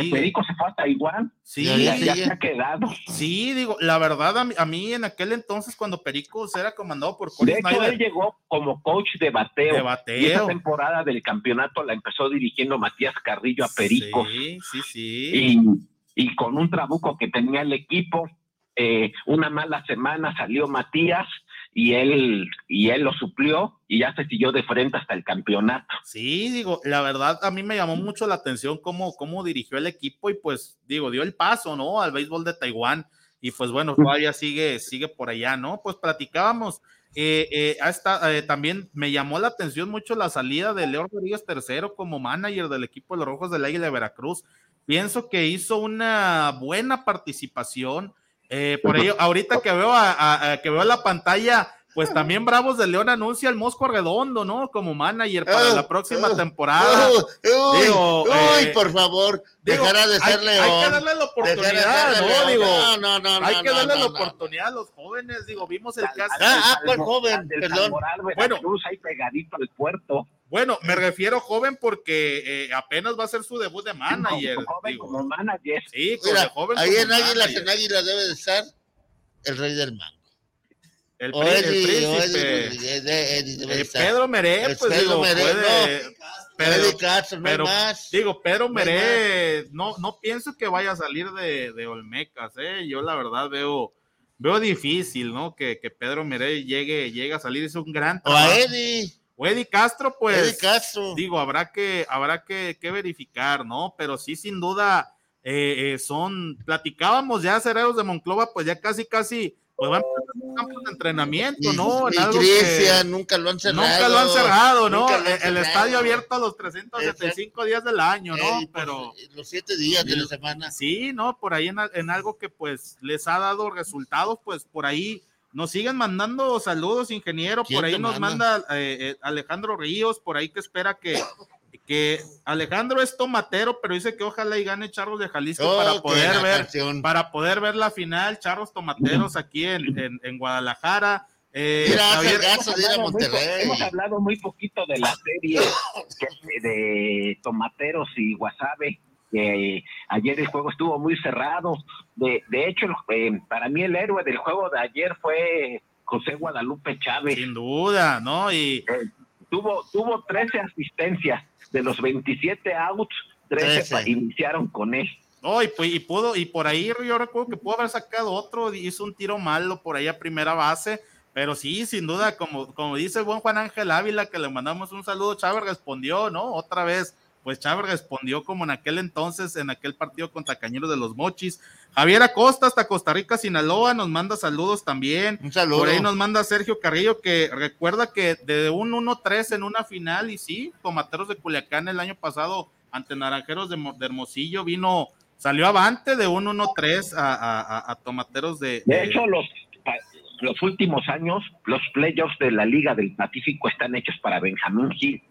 Sigue. Perico se fue a Taiwán Sí, ya, ya sigue. se ha quedado. sí, digo, la verdad, a mí, a mí en aquel entonces, cuando Pericos era comandado por Cory De hecho, Snyder, él llegó como coach de bateo. de Y esa bateo. temporada del campeonato la empezó dirigiendo Matías Carrillo a Pericos. Sí, sí, sí. Y, y con un trabuco que tenía el equipo, eh, una mala semana salió Matías y él, y él lo suplió y ya se siguió de frente hasta el campeonato. Sí, digo, la verdad a mí me llamó mucho la atención cómo, cómo dirigió el equipo y pues digo, dio el paso, ¿no? Al béisbol de Taiwán y pues bueno, todavía sigue, sigue por allá, ¿no? Pues platicábamos, eh, eh, hasta, eh, también me llamó la atención mucho la salida de Leo Rodríguez III como manager del equipo de los Rojos del Águila de Veracruz. Pienso que hizo una buena participación. Eh, por ello, ahorita que veo, a, a- a- que veo la pantalla, pues también Bravos de León anuncia al Mosco Redondo, ¿no? Como manager para Oh, la próxima oh, temporada. Uy, uy, Digo, uy, eh, por favor, Digo, dejará de hay, ser hay león. que darle la oportunidad, ¿no? león. Digo, no, no, no, hay no, que no, darle no, la no. oportunidad a los jóvenes. Digo, vimos el caso. Ah, ah, al- ¿cuál al- joven? Perdón. Salmoral, Bueno. Ahí pegadito al puerto. Bueno, me refiero joven porque eh, apenas va a ser su debut de manager. Como joven, digo. como manager. Sí, como Mira, joven. ahí como en Águilas, en Águilas debe de estar el rey del mango. El, O prín- el Eddie, o príncipe. Eddie Rodríguez, de- Eddie debe de Eh, estar. Pedro Meré, Es pues Pedro digo, Meré, puede- pero- Eddie Castro, no pero, más. digo, Pedro No Meré, no, no pienso que vaya a salir de, de Olmecas, ¿eh? Yo la verdad veo, veo difícil, ¿no? Que, que Pedro Meré llegue, llegue a salir, es un gran O a trabajo. Eddie. O O Eddie Castro, pues. Eddie Castro. Digo, habrá que, habrá que, que verificar, ¿no? Pero sí, sin duda, eh, eh, son, platicábamos ya, Cereros de Monclova, pues ya casi, casi, pues van por un campo de entrenamiento, ¿no? En y algo Grecia, que nunca lo han cerrado. nunca lo han cerrado, ¿no? El, estadio abierto a los 375 días del año, ¿no? Eh, pues, Pero los siete días de la semana. sí, ¿no? Por ahí en, a- en algo que pues les ha dado resultados, pues por ahí nos siguen mandando saludos, ingeniero, ¿Quién por ahí nos manda? manda eh, eh, Alejandro Ríos, por ahí que espera que, que Alejandro es tomatero, pero dice que ojalá y gane Charros de Jalisco Oh, para poder ver, canción. para poder ver la final, Charros Tomateros aquí en, en, en Guadalajara. Eh, Mira, Javier- a hablado muy hemos hablado muy poquito de la serie de tomateros y wasabe. que ayer el juego estuvo muy cerrado. De, de hecho, eh, para mí el héroe del juego de ayer fue José Guadalupe Chávez. sin duda, ¿no? Y Eh, tuvo, tuvo 13 asistencias. De los 27 outs, 13 Trece. pa- iniciaron con él. No, y, y pudo, y por ahí yo recuerdo que pudo haber sacado otro, hizo un tiro malo por ahí a primera base, pero sí, sin duda, como, como dice el buen Juan Ángel Ávila, que le mandamos un saludo, Chávez respondió, ¿no? Otra vez, pues Chávez respondió como en aquel entonces, en aquel partido contra Cañeros de los Mochis. Javier Acosta, hasta Costa Rica, Sinaloa, nos manda saludos también. Un saludo. Por ahí nos manda Sergio Carrillo que recuerda que de un 1-3 en una final, y sí, Tomateros de Culiacán el año pasado ante Naranjeros de, Mo- de Hermosillo vino, salió avante de un 1-3 a, a- a- a Tomateros de. De hecho, los, los últimos años, los playoffs de la Liga del Pacífico están hechos para Benjamín Gil.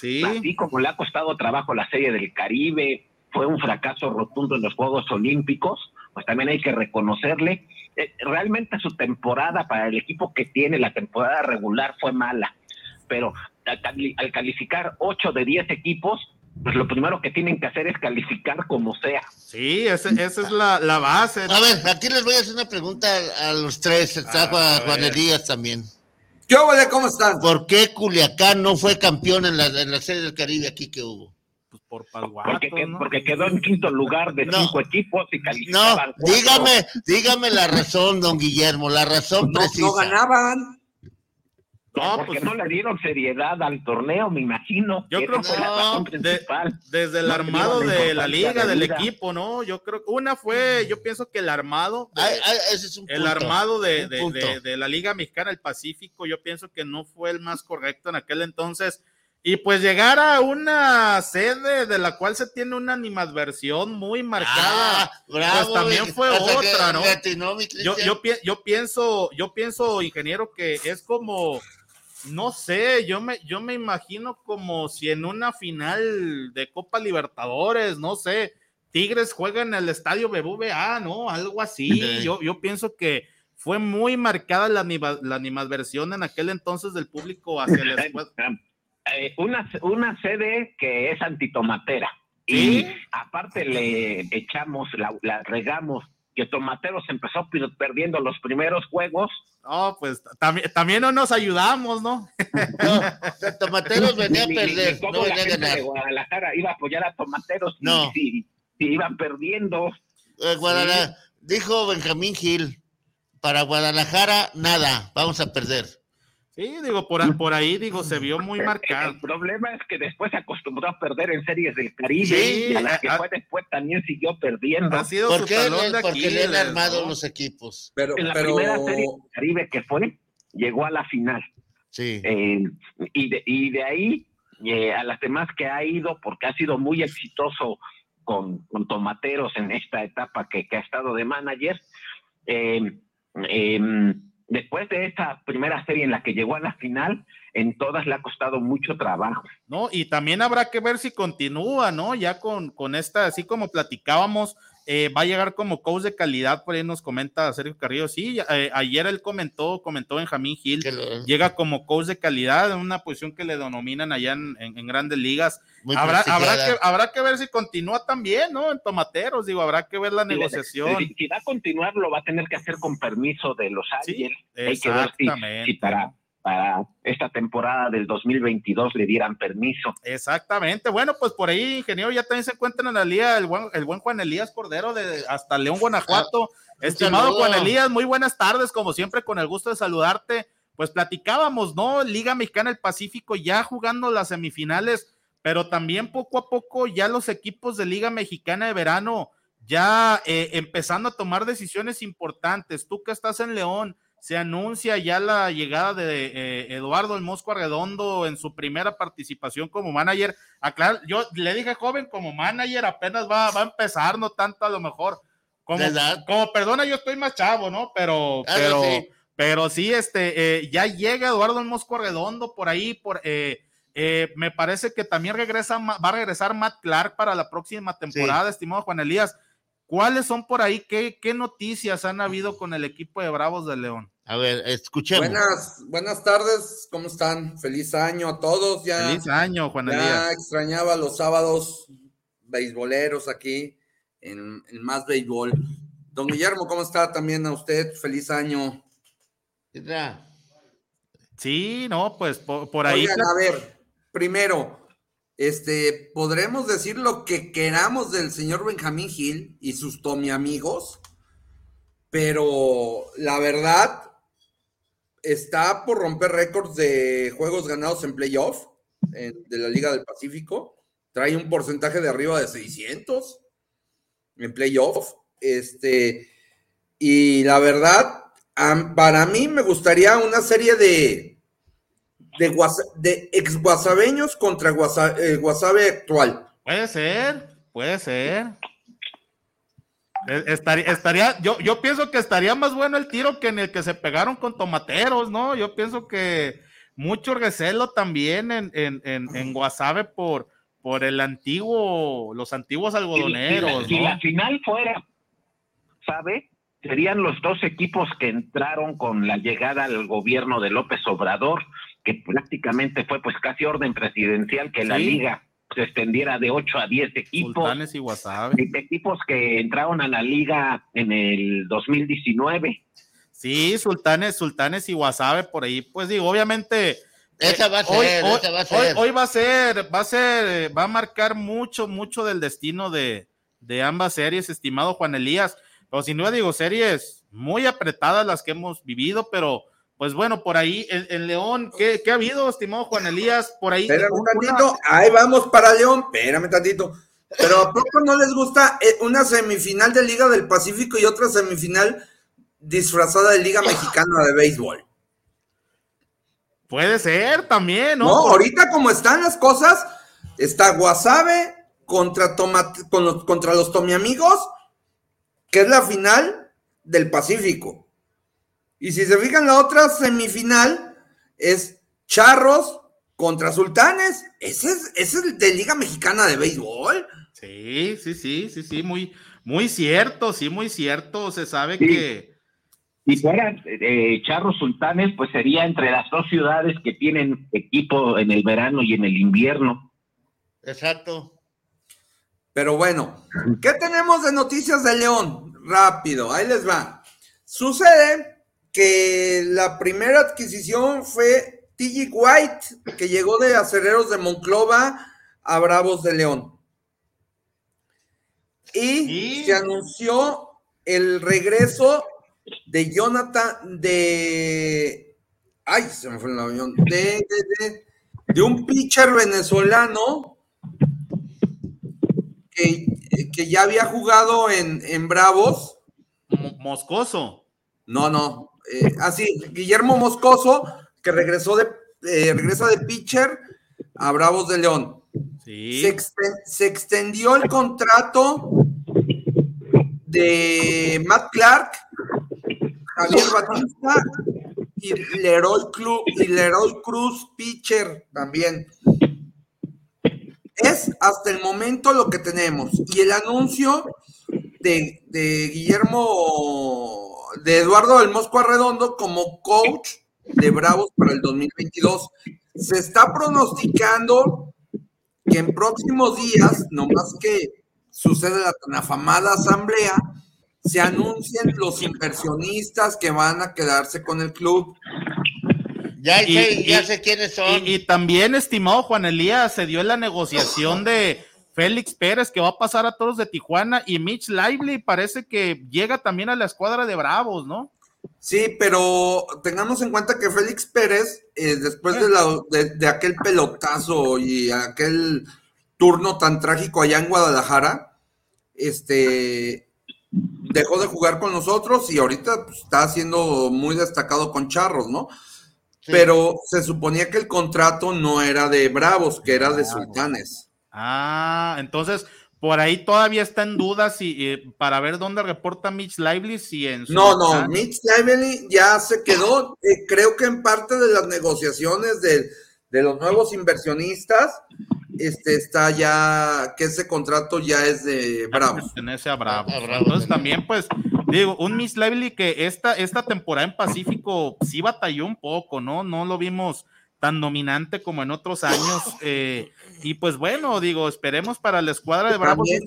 Sí, Así como le ha costado trabajo la Serie del Caribe, fue un fracaso rotundo en los Juegos Olímpicos, pues también hay que reconocerle. Eh, realmente su temporada para el equipo que tiene, la temporada regular fue mala, pero al, cali- al calificar 8 de 10 equipos, pues lo primero que tienen que hacer es calificar como sea. sí, ese- esa es la, la base. ¿no? A ver, aquí les voy a hacer una pregunta a, a los tres. Está A Juan. Elías también. ¿Qué vale? ¿Cómo están? ¿Por qué Culiacán no fue campeón en la, en la serie del Caribe aquí que hubo? Pues por Pasguato, Porque, que- ¿no? porque quedó en quinto lugar de No. cinco equipos y No, calificaban cuatro. dígame, dígame la razón, don Guillermo, la razón No, precisa. no ganaban. No, porque pues- no le dieron seriedad al torneo, me imagino. Yo creo que la no, de- principal. Desde el No armado de la liga, del equipo, ¿no? Yo creo que una fue, yo pienso que el armado. de- Ay, ay, ese es un el armado de, un de- punto. de- de la Liga Mexicana del Pacífico, yo pienso que no fue el más correcto en aquel entonces. Y pues llegar a una sede de la cual se tiene una animadversión muy marcada, Ah, bravo, pues también fue otra, ¿no? Yo, yo, pi- yo pienso, yo pienso, ingeniero, que es como, no sé, yo me, yo me imagino como si en una final de Copa Libertadores, no sé, Tigres juega en el estadio BBVA, ¿no? Algo así. Sí. Yo, yo pienso que fue muy marcada la, anima- la animadversión en aquel entonces del público hacia el. Eh, una, una sede que es antitomatera. Sí. Y aparte le echamos, la, la regamos, que Tomateros empezó per- perdiendo los primeros juegos. No, pues también, también no nos ayudamos, ¿no? No, Tomateros venía a Ni- ni- perder, ni cómo no la venía a ganar. de Guadalajara iba a apoyar a Tomateros y No. si, iban perdiendo. Eh, Guadalajara, dijo Benjamín Gil, para Guadalajara nada, vamos a perder. Sí, digo, por, por ahí, digo, se vio muy marcado. El problema es que después se acostumbró a perder en series del Caribe Sí, y a las que a- fue después también siguió perdiendo. Ha sido ¿Por su qué? talón de Porque le han armado ¿no? los equipos. Pero, En la pero primera serie del Caribe que fue, llegó a la final. Sí. Eh, y, de, y de ahí eh, a las demás que ha ido, porque ha sido muy exitoso con, con Tomateros en esta etapa que, que ha estado de manager. eh, eh, después de esta primera serie en la que llegó a la final, en todas le ha costado mucho trabajo. ¿no? Y también habrá que ver si continúa, ¿no? Ya con, con esta, así como platicábamos, eh, va a llegar como coach de calidad, por ahí nos comenta Sergio Carrillo, sí, eh, ayer él comentó, comentó Benjamín Gil, llega como coach de calidad en una posición que le denominan allá en, en- en grandes ligas. muy Habrá, que, habrá que ver si continúa también, ¿no? En Tomateros, digo, habrá que ver la negociación. Si, si va a continuar, lo va a tener que hacer con permiso de los Sí, Ángeles. Hay que ver si, exactamente. si para, para esta temporada del 2022 le dieran permiso. Exactamente. Bueno, pues por ahí, ingeniero, ya también se encuentra en la liga el buen, el buen Juan Elías Cordero de hasta León, Guanajuato. Ah, Estimado. Juan Elías, muy buenas tardes, como siempre, con el gusto de saludarte. pues platicábamos, ¿no? Liga Mexicana del Pacífico ya jugando las semifinales, pero también poco a poco ya los equipos de Liga Mexicana de Verano ya eh, empezando a tomar decisiones importantes. Tú que estás en León, se anuncia ya la llegada de eh, Eduardo El Mosco Arredondo en su primera participación como manager. Aclar, yo le dije joven como manager, apenas va, va a empezar, no tanto a lo mejor. Como, como, perdona, yo estoy más chavo, ¿no? Pero, ah, pero, sí. pero sí, este, eh, ya llega Eduardo El Mosco Arredondo por ahí, por, eh, me parece que también regresa, va a regresar Matt Clark para la próxima temporada, estimado Juan Elías. ¿Cuáles son por ahí? ¿Qué, ¿Qué, noticias han habido con el equipo de Bravos de León? A ver, escuchemos. Buenas, buenas tardes, ¿cómo están? Feliz año a todos. Ya, Feliz año, Juan Ya extrañaba los sábados beisboleros aquí en, en, Más Béisbol. Don Guillermo, ¿cómo está también a usted? Feliz año. Sí, no, pues por, por ahí. Oigan, a ver, primero, este, podremos decir lo que queramos del señor Benjamín Gil y sus Tommy amigos, pero la verdad está por romper récords de juegos ganados en playoff de la Liga del Pacífico. Trae un porcentaje de arriba de 600 en playoff. Este, y la verdad, para mí me gustaría una serie de de, de ex guasabeños contra Guasave eh, actual. Puede ser, puede ser. E, estaría, estaría, yo, yo pienso que estaría más bueno el tiro que en el que se pegaron con tomateros, ¿no? Yo pienso que mucho recelo también en, en, en, Guasave por, por el antiguo, los antiguos algodoneros. Si, la final fuera, ¿sabe? Serían los dos equipos que entraron con la llegada al gobierno de López Obrador que prácticamente fue pues casi orden presidencial que la liga se extendiera de 8 a 10 equipos. Sultanes y Guasave. Equipos que entraron a la liga en el 2019. Sí, Sultanes, Sultanes y Guasave por ahí, pues digo, obviamente esa va a ser, hoy, esa va a ser. Hoy, va a ser, va a ser, va a marcar mucho, mucho del destino de, de ambas series, estimado Juan Elías. Pero sin duda digo, series muy apretadas las que hemos vivido, pero pues bueno, por ahí en, León, ¿qué, ha habido, estimado Juan Elías? Por ahí. Espérame un tantito, ahí vamos para León, espérame tantito. Pero ¿a poco no les gusta eh, una semifinal de Liga del Pacífico y otra semifinal disfrazada de Liga Mexicana de Béisbol? Puede ser también, ¿no? No, ahorita como están las cosas, está Guasave contra, con contra los Tomiamigos, que es la final del Pacífico. Y si se fijan, la otra semifinal es Charros contra Sultanes. Ese es, ese es de Liga Mexicana de Béisbol. Sí, sí, sí, sí, sí, muy, muy cierto, sí, muy cierto. Se sabe que. Si fuera eh, Charros Sultanes, pues sería entre las dos ciudades que tienen equipo en el verano y en el invierno. Exacto. Pero bueno, ¿qué tenemos de noticias de León? Rápido, ahí les va. Sucede que la primera adquisición fue TG White, que llegó de Acereros de Monclova a Bravos de León. Y, se anunció el regreso de Jonathan, de. Ay, se me fue el avión. De, de, un pitcher venezolano que, que, ya había jugado en, en Bravos. Moscoso. No, no, eh, así, Guillermo Moscoso, que regresó de, eh, regresa de pitcher a Bravos de León. Se, extendió el contrato de Matt Clark, Javier Batista y Leroy, y Leroy Cruz, pitcher también. Es hasta el momento lo que tenemos. Y el anuncio de, de Guillermo de Eduardo del Mosco Arredondo como coach de Bravos para el 2022. Se está pronosticando que en próximos días, no más que sucede la tan afamada asamblea, se anuncien los inversionistas que van a quedarse con el club. Ya, sé, ya sé quiénes son. Y, y, también, estimado Juan Elías, se dio la negociación de Félix Pérez, que va a pasar a todos de Tijuana, y Mitch Lively parece que llega también a la escuadra de Bravos, ¿no? Sí, pero tengamos en cuenta que Félix Pérez, eh, después de, la, de, de aquel pelotazo y aquel turno tan trágico allá en Guadalajara, este dejó de jugar con nosotros y ahorita pues, está siendo muy destacado con Charros, ¿no? Pero se suponía que el contrato no era de Bravos, que era de Sultanes. Ah, entonces por ahí todavía está en duda si eh, para ver dónde reporta Mitch Lively si en No, no, Mitch Lively ya se quedó, eh, creo que en parte de las negociaciones de, de los nuevos inversionistas, este está ya, que ese contrato ya es de Bravos. Pertenece a Bravos. Entonces también, pues, digo, un Miss Lively que esta, esta temporada en Pacífico sí batalló un poco, ¿no? No lo vimos tan dominante como en otros años. Eh, y pues bueno, digo, esperemos para la escuadra de Bravos. También,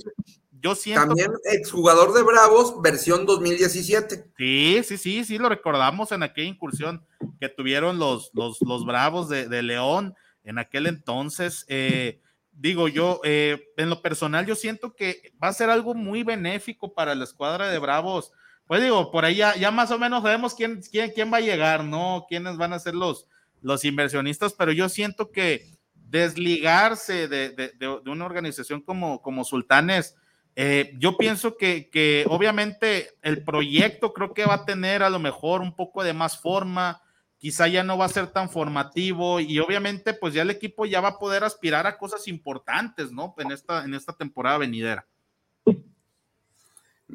yo siento. También exjugador de Bravos, versión 2017. Sí, sí, sí, sí, lo recordamos en aquella incursión que tuvieron los, los, los Bravos de, de León en aquel entonces. Eh, digo yo, eh, en lo personal, yo siento que va a ser algo muy benéfico para la escuadra de Bravos. Pues digo, por ahí ya, ya más o menos sabemos quién, quién, quién va a llegar, ¿no? Quiénes van a ser los, los inversionistas, pero yo siento que desligarse de, de, de, de una organización como, como Sultanes, eh, yo pienso que, que, obviamente el proyecto creo que va a tener a lo mejor un poco de más forma, quizá ya no va a ser tan formativo y obviamente pues ya el equipo ya va a poder aspirar a cosas importantes, ¿no? En esta, en esta temporada venidera.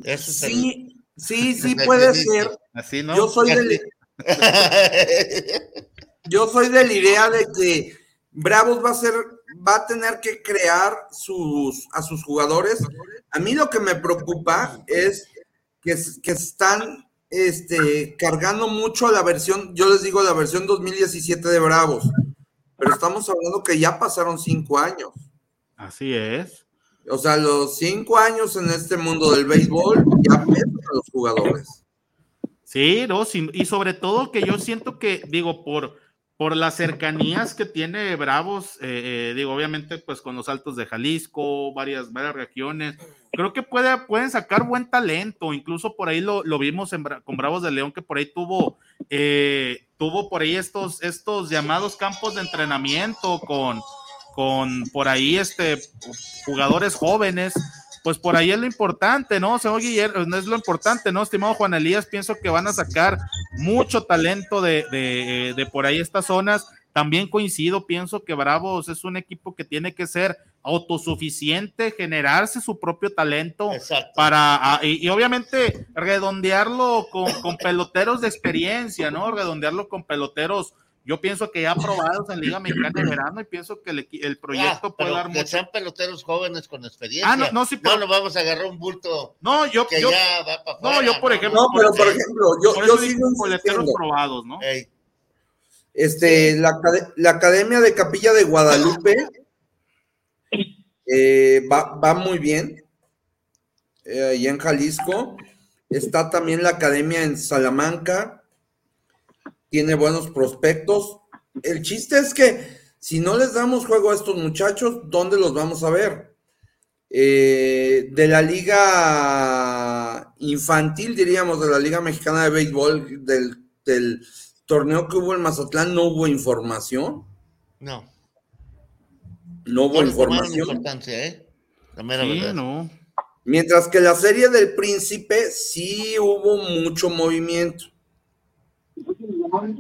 Eso sí, el... sí, sí puede ser. Así, ¿no? Yo soy del, yo soy de la idea de que Bravos va a ser, va a tener que crear sus, a sus jugadores. A mí lo que me preocupa es que, que están este, cargando mucho a la versión, yo les digo la versión 2017 de Bravos, pero estamos hablando que ya pasaron cinco años. Así es. O sea, los cinco años en este mundo del béisbol ya pesan a los jugadores. Sí, no, sí, y sobre todo que yo siento que, digo, por, por las cercanías que tiene Bravos, eh, eh, digo, obviamente, pues con los altos de Jalisco, varias, varias regiones, creo que puede, pueden sacar buen talento, incluso por ahí lo, lo vimos con Bravos de León, que por ahí tuvo, eh, tuvo por ahí estos, estos llamados campos de entrenamiento con, con por ahí este, jugadores jóvenes, pues por ahí es lo importante, ¿no? Señor Guillermo, no es lo importante, ¿no? Estimado Juan Elías, pienso que van a sacar mucho talento de, de, de por ahí estas zonas. También coincido, pienso que Bravos es un equipo que tiene que ser autosuficiente, generarse su propio talento Exacto. para, y, y, obviamente redondearlo con, con, peloteros de experiencia, ¿no? Redondearlo con peloteros, yo pienso que ya aprobados en Liga Mexicana de Verano y pienso que el, el proyecto ah, puede dar que mucho. sean peloteros jóvenes con experiencia. Ah, no, no, sí, pero... no, no vamos a agarrar un bulto no, yo, que yo, ya va para No, yo por ejemplo. No, pero por ejemplo, yo, por yo sigo peloteros probados, ¿no? Hey. Este, la, la Academia de Capilla de Guadalupe eh, va, va, muy bien. Eh, allá en Jalisco. Está también la Academia en Salamanca. Tiene buenos prospectos. El chiste es que si no les damos juego a estos muchachos, ¿dónde los vamos a ver? Eh, de la liga infantil, diríamos, de la Liga Mexicana de Béisbol, del, del torneo que hubo en Mazatlán, no hubo información. No. No hubo no información. Importancia, ¿eh? La mera sí, verdad. no. Mientras que la serie del príncipe sí hubo mucho movimiento.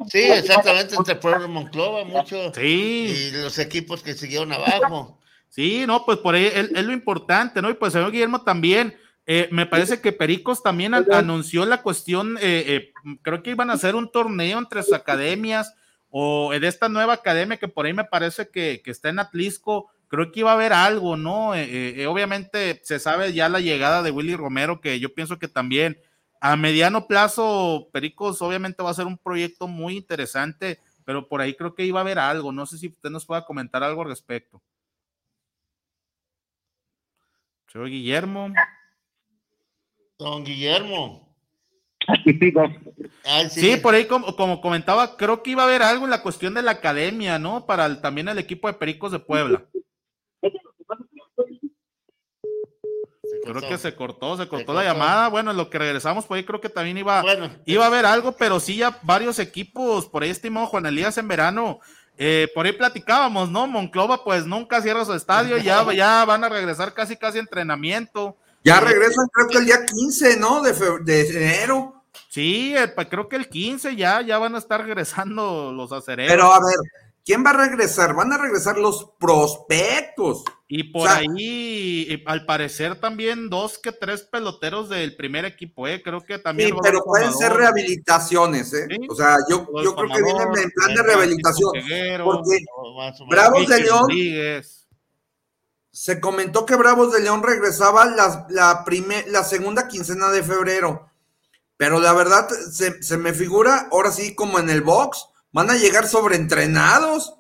Sí, exactamente, entre Pueblo Monclova, mucho. Sí. Y los equipos que siguieron abajo. Sí, no, pues por ahí es, es lo importante, ¿no? Y pues señor Guillermo también, eh, me parece que Pericos también a, anunció la cuestión, eh, eh, creo que iban a hacer un torneo entre sus academias o de esta nueva academia que por ahí me parece que, que está en Atlisco, creo que iba a haber algo, ¿no? Eh, obviamente se sabe ya la llegada de Willy Romero, que yo pienso que también a mediano plazo, Pericos obviamente va a ser un proyecto muy interesante, pero por ahí creo que iba a haber algo, no sé si usted nos pueda comentar algo al respecto. Soy Guillermo. Don Guillermo. Ay, sí. sí, por ahí como, como, comentaba, creo que iba a haber algo en la cuestión de la academia, ¿no? Para el, también el equipo de Pericos de Puebla. Creo que se cortó, se cortó Se la cortó. llamada. Bueno, en lo que regresamos por ahí creo que también iba, Bueno, iba a haber algo, pero sí ya varios equipos, por ahí estimado Juan Elías en verano, eh, por ahí platicábamos, ¿no? Monclova pues nunca cierra su estadio, ya, ya van a regresar casi casi entrenamiento. Ya regresan, creo que el día 15, ¿no? De, de enero. Sí, eh, creo que el 15 ya, ya van a estar regresando los acereros. Pero a ver, ¿quién va a regresar? Van a regresar los prospectos. Y por O sea- ahí, al parecer, también dos que tres peloteros del primer equipo, ¿eh? Creo que también. Sí, pero pueden ser rehabilitaciones, ¿eh? Sí. O sea, yo, yo creo que vienen en plan de rehabilitación. Peguero, Porque. Bravos de León Rodríguez. se comentó que Bravos de León regresaba la, la, primer- la segunda quincena de febrero. Pero la verdad, se, se me figura, ahora sí, como en el box, van a llegar sobreentrenados.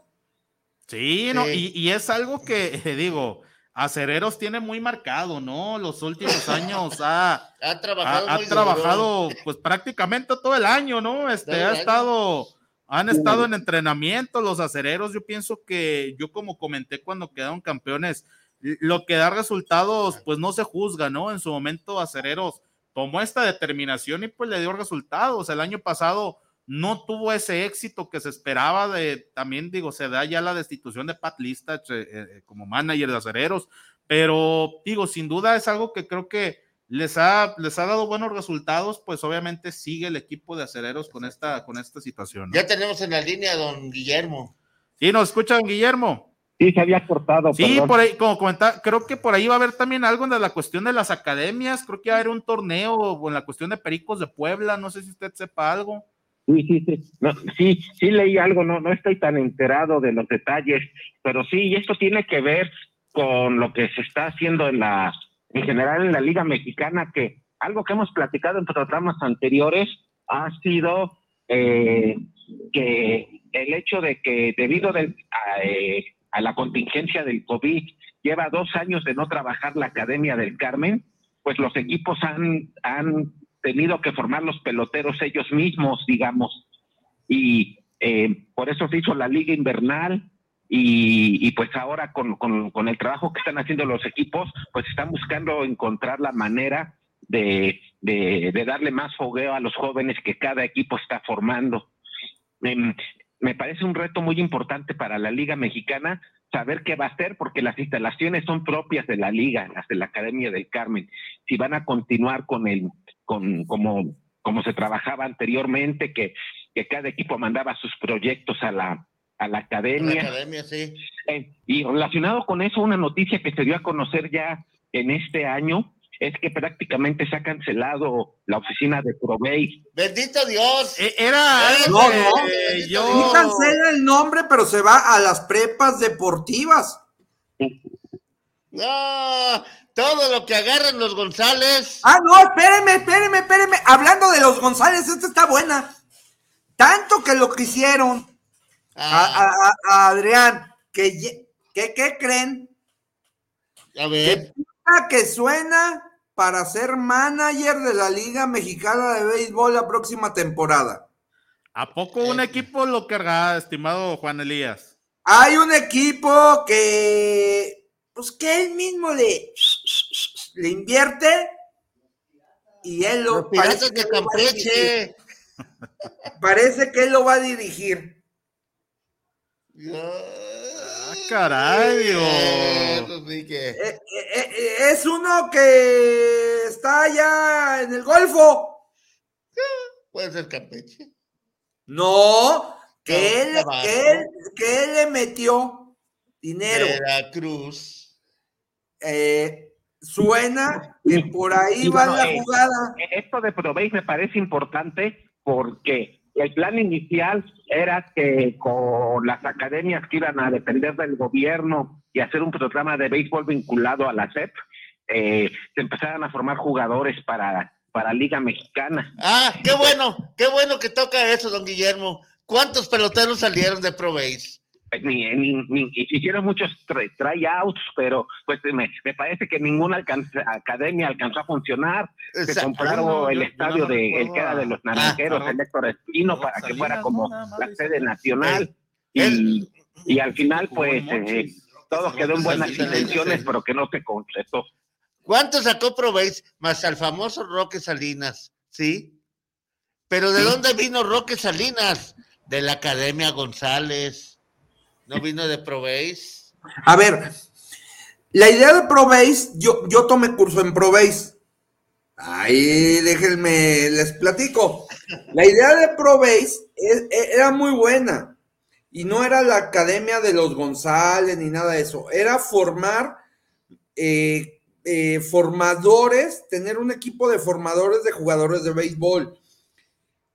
Sí, no, Sí. y, y es algo que, digo, Acereros tiene muy marcado, ¿no? Los últimos años ha, Ha trabajado. ha pues prácticamente todo el año, ¿no? Este ha año. estado, han estado en entrenamiento los acereros. Yo pienso que yo como comenté cuando quedaron campeones, lo que da resultados, pues no se juzga, ¿no? En su momento acereros tomó esta determinación y pues le dio resultados. El año pasado no tuvo ese éxito que se esperaba de, también digo, se da ya la destitución de Pat Lista eh, como manager de acereros, pero digo, sin duda es algo que creo que les ha, les ha dado buenos resultados, pues obviamente sigue el equipo de acereros con esta, con esta situación. ¿no? Ya tenemos en la línea a don Guillermo. Sí, nos escuchan, Guillermo. Sí, se había cortado. Sí, perdón. por ahí, como comentaba, creo que por ahí va a haber también algo de la cuestión de las academias, creo que va a haber un torneo o en la cuestión de Pericos de Puebla, no sé si usted sepa algo. Sí, sí, sí. No, sí, sí leí algo, no, no estoy tan enterado de los detalles, pero sí, y esto tiene que ver con lo que se está haciendo en la, en general en la Liga Mexicana, que algo que hemos platicado en programas anteriores ha sido eh, que el hecho de que debido del- a, eh, a la contingencia del COVID lleva dos años de no trabajar la Academia del Carmen, pues los equipos han, han tenido que formar los peloteros ellos mismos, digamos, y eh, por eso se hizo la liga invernal y, pues ahora con, el trabajo que están haciendo los equipos, pues están buscando encontrar la manera de darle más fogueo a los jóvenes que cada equipo está formando. Em, me parece un reto muy importante para la Liga Mexicana saber qué va a hacer, porque las instalaciones son propias de la Liga, las de la Academia del Carmen. Si van a continuar con el, con como, como se trabajaba anteriormente, que, que cada equipo mandaba sus proyectos a la, a la En la academia. academia, sí. Eh, y relacionado con eso, una noticia que se dio a conocer ya en este año es que prácticamente se ha cancelado la oficina de Provey. Bendito Dios. Eh, Era algo No, que no. Yo... Sí cancela el nombre, pero se va a las prepas deportivas. No, todo lo que agarran los González. Ah, no, espérenme, espérenme, espérenme. Hablando de los González, esta está buena. Tanto que lo quisieron a, Ah, a- a- a Adrián, que, que, ¿qué creen? a ver. Que suena para ser manager de la Liga Mexicana de Béisbol la próxima temporada. ¿A poco un equipo lo querrá, estimado Juan Elías? Hay un equipo que, pues que él mismo le, le invierte y él lo parece que lo dirigir. Parece que él lo va a dirigir. Caray, Eh, eh, eh, eh, es uno que está allá en el Golfo. Puede ser Campeche. No, que, No, él, que, él, que él le metió dinero. Veracruz. Eh, suena que por ahí Y va bueno, la jugada. Esto de Provey me parece importante porque el plan inicial era que con las academias que iban a depender del gobierno y hacer un programa de béisbol vinculado a la SEP, eh, se empezaran a formar jugadores para, para Liga Mexicana. Ah, qué bueno, qué bueno que toca eso, don Guillermo. ¿Cuántos peloteros salieron de Pro Base? Ni, ni- ni- hicieron muchos try- tryouts, pero pues me, me parece que ninguna alcanza- academia alcanzó a funcionar. Se compraron no, el yo- yo estadio no de el que era de los naranjeros, Ah, el Héctor Espino, no, para que fuera como la sede nacional. El- Y, y al final, pues, eh, todo quedó en buenas intenciones, pero que no se concretó. ¿Cuánto sacó Proveis? Más al famoso Roque Salinas, ¿sí? Pero ¿de dónde vino Roque Salinas? De la Academia González. ¿No vino de Proveis? A ver, la idea de Probase, yo, yo tomé curso en Probase. Ahí déjenme, les platico. La idea de Probase e- e- era muy buena. Y no era la academia de los González ni nada de eso. Era formar eh, eh, formadores, tener un equipo de formadores de jugadores de béisbol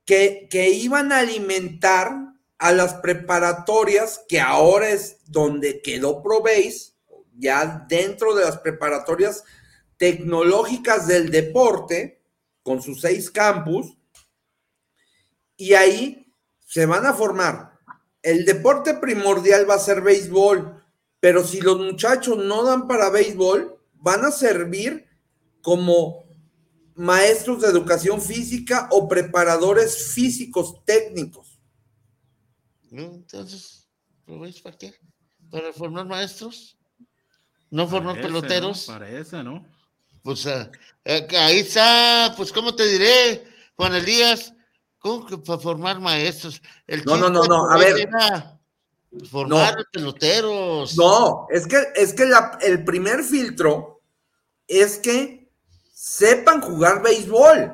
que, que iban a alimentar a las preparatorias, que ahora es donde quedó Probase, ya dentro de las preparatorias tecnológicas del deporte, con sus seis campus, y ahí se van a formar. El deporte primordial va a ser béisbol, pero si los muchachos no dan para béisbol, van a servir como maestros de educación física o preparadores físicos técnicos. ¿No? Entonces, ¿Proveis para qué? ¿Para formar maestros? ¿No formar Parece, peloteros? ¿no? Parece, ¿no? Pues que ahí está, pues, ¿cómo te diré, Juan Elías? ¿Cómo que para formar maestros? El No, no, no, no, a ver. era Formar No. peloteros. No, es que, es que la- el primer filtro es que sepan jugar béisbol.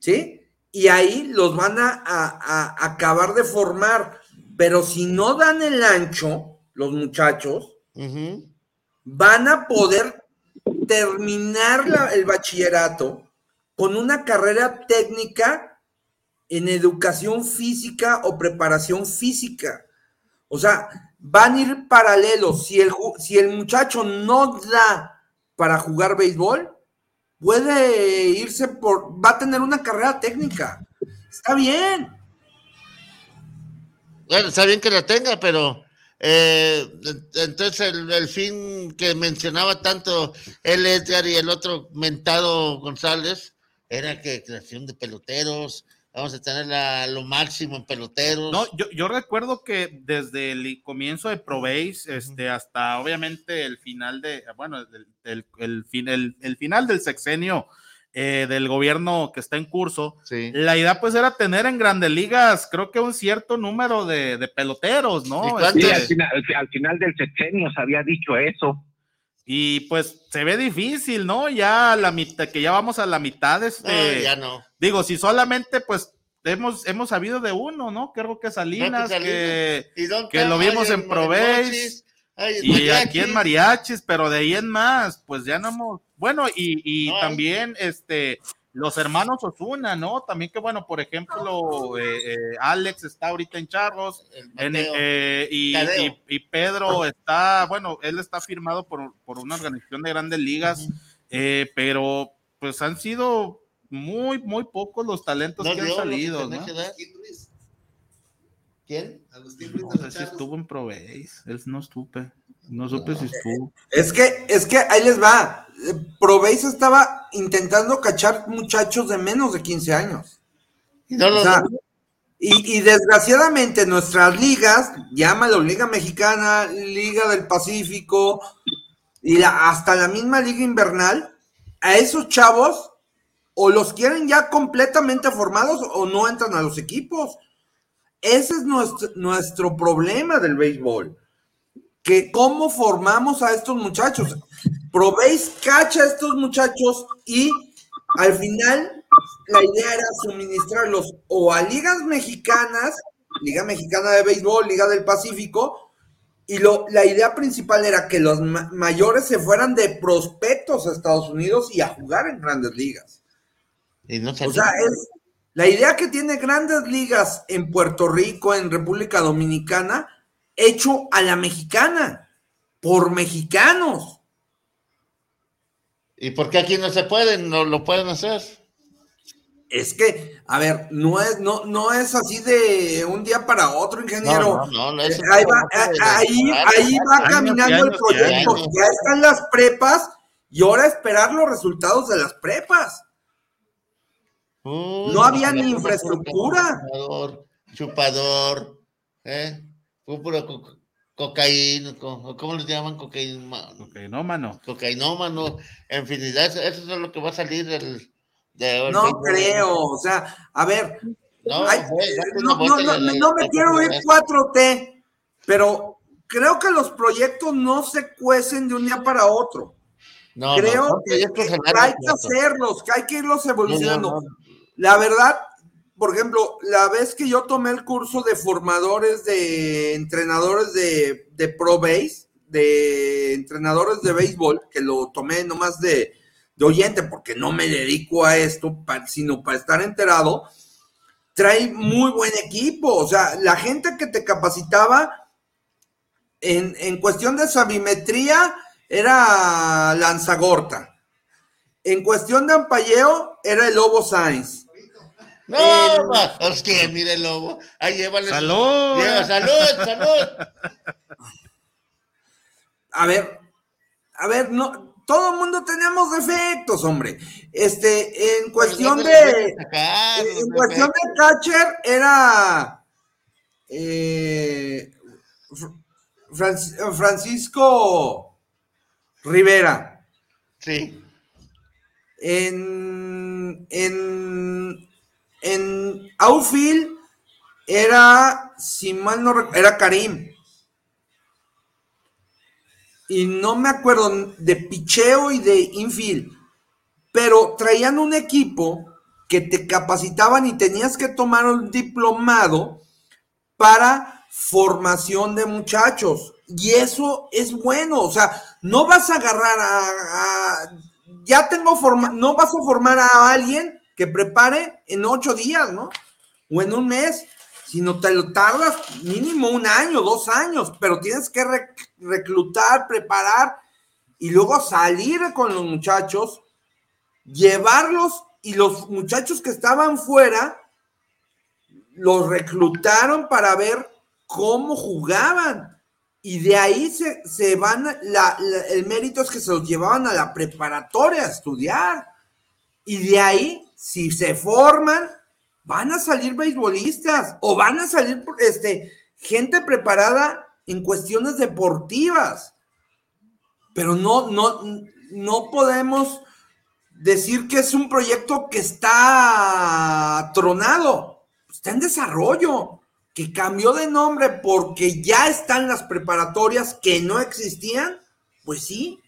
¿Sí? Y ahí los van a, a- a acabar de formar. Pero si no dan el ancho, los muchachos, van a poder terminar la- el bachillerato con una carrera técnica en educación física o preparación física. O sea, van a ir paralelos. Si el, si el muchacho no da para jugar béisbol, puede irse por, va a tener una carrera técnica. Está bien. Bueno, está bien que la tenga, pero eh, entonces el, el fin que mencionaba tanto el Edgar y el otro mentado González era que creación de peloteros, vamos a tener la- lo máximo en peloteros. No, yo, yo recuerdo que desde el comienzo de Probase, este, hasta obviamente el final de, bueno, el, el- el fin- el- el final del sexenio eh, del gobierno que está en curso, Sí. la idea pues era tener en grandes ligas, creo que un cierto número de, de peloteros, ¿Y ¿no? Sí, Este, al, final, al- al final del sexenio se había dicho eso. Y pues se ve difícil, ¿no? Ya a la mitad, que ya vamos a la mitad, No, este, ya no. digo, si solamente pues hemos, hemos sabido de uno, ¿no? Creo que Salinas, Salinas. que... ¿Y dónde que lo vimos en Proveis, Y aquí en mariachis, pero de ahí en más, pues ya no hemos. Bueno, y, y No también este los hermanos Osuna, ¿no? También que bueno, por ejemplo, eh, eh, Alex está ahorita en Charros en- eh, y, Tadeo. y- y Pedro está, bueno, él está firmado por, por una organización de grandes ligas, pero pues han sido muy, muy pocos los talentos No que han que salido, ¿no? ¿Quién? No sé si estuvo en Proveis, él no supe, no supe si estuvo. Es que, es que ahí les va. Eh, Proveis estaba intentando cachar muchachos de menos de 15 años. Y no lo O sea, y, y desgraciadamente nuestras ligas, llámalo Liga Mexicana, Liga del Pacífico y la- hasta la misma Liga Invernal, a esos chavos o los quieren ya completamente formados o no entran a los equipos. Ese es nuestro, nuestro problema del béisbol. Que cómo formamos a estos muchachos. Probéis cacha a estos muchachos y al final la idea era suministrarlos o a ligas mexicanas, Liga Mexicana de Béisbol, Liga del Pacífico, y lo, la idea principal era que los ma- mayores se fueran de prospectos a Estados Unidos y a jugar en grandes ligas. Y no O sea, es la idea que tiene grandes ligas en Puerto Rico, en República Dominicana, hecho a la mexicana, por mexicanos. ¿Y por qué aquí no se pueden? No lo pueden hacer. Es que, a ver, no es, no, no es así de un día para otro, ingeniero. No, no, Eh, ahí va, ahí, ahí va Años caminando el años proyecto. años. Ya están las prepas y ahora esperar los resultados de las prepas. No había ni infraestructura. Chupador, chupador, ¿eh? Fue cocaína, co- ¿cómo les llaman? Cocaína, Cocainómano. cocainómano, infinidad, eso, eso es lo que va a salir del... de- del No creo, o sea, a ver, No, Ay, una no, no, no, en no me quiero ir la- 4T, pero creo que los proyectos no se cuecen de un día para otro. No, creo que, que hay que hacerlos, que hay que irlos evolucionando. No, no, no. La verdad, por ejemplo, la vez que yo tomé el curso de formadores de entrenadores de, de Pro Base, de entrenadores de béisbol, que lo tomé nomás de, de oyente, porque no me dedico a esto, sino para estar enterado, trae muy buen equipo. O sea, la gente que te capacitaba en, en cuestión de sabimetría era Lanzagorta. En cuestión de ampalleo era el Lobo Sainz. No, ma, es que mire el lobo. Ahí llévale. ¡Salud! Lleva, salud, salud. A ver, a ver, no, todo el mundo tenemos defectos, hombre. Este, en cuestión no te de, sacar, en cuestión de catcher era eh, Fran- Francisco Rivera. Sí. En, en, en outfield era, si mal no recuerdo, era Karim. Y no me acuerdo de picheo y de infield. Pero traían un equipo que te capacitaban y tenías que tomar un diplomado para formación de muchachos. Y eso es bueno. O sea, no vas a agarrar a. a- ya tengo forma, no vas a formar a alguien que prepare en ocho días, ¿no? O en un mes, sino te lo tardas mínimo un año, dos años, pero tienes que rec- reclutar, preparar y luego salir con los muchachos, llevarlos y los muchachos que estaban fuera los reclutaron para ver cómo jugaban. Y de ahí se, se van, el mérito es que se los llevaban a la preparatoria a estudiar. Y de ahí, si se forman, van a salir beisbolistas o van a salir este, gente preparada en cuestiones deportivas. Pero no, no, no podemos decir que es un proyecto que está tronado, está en desarrollo, que cambió de nombre porque ya están las preparatorias que no existían, pues sí,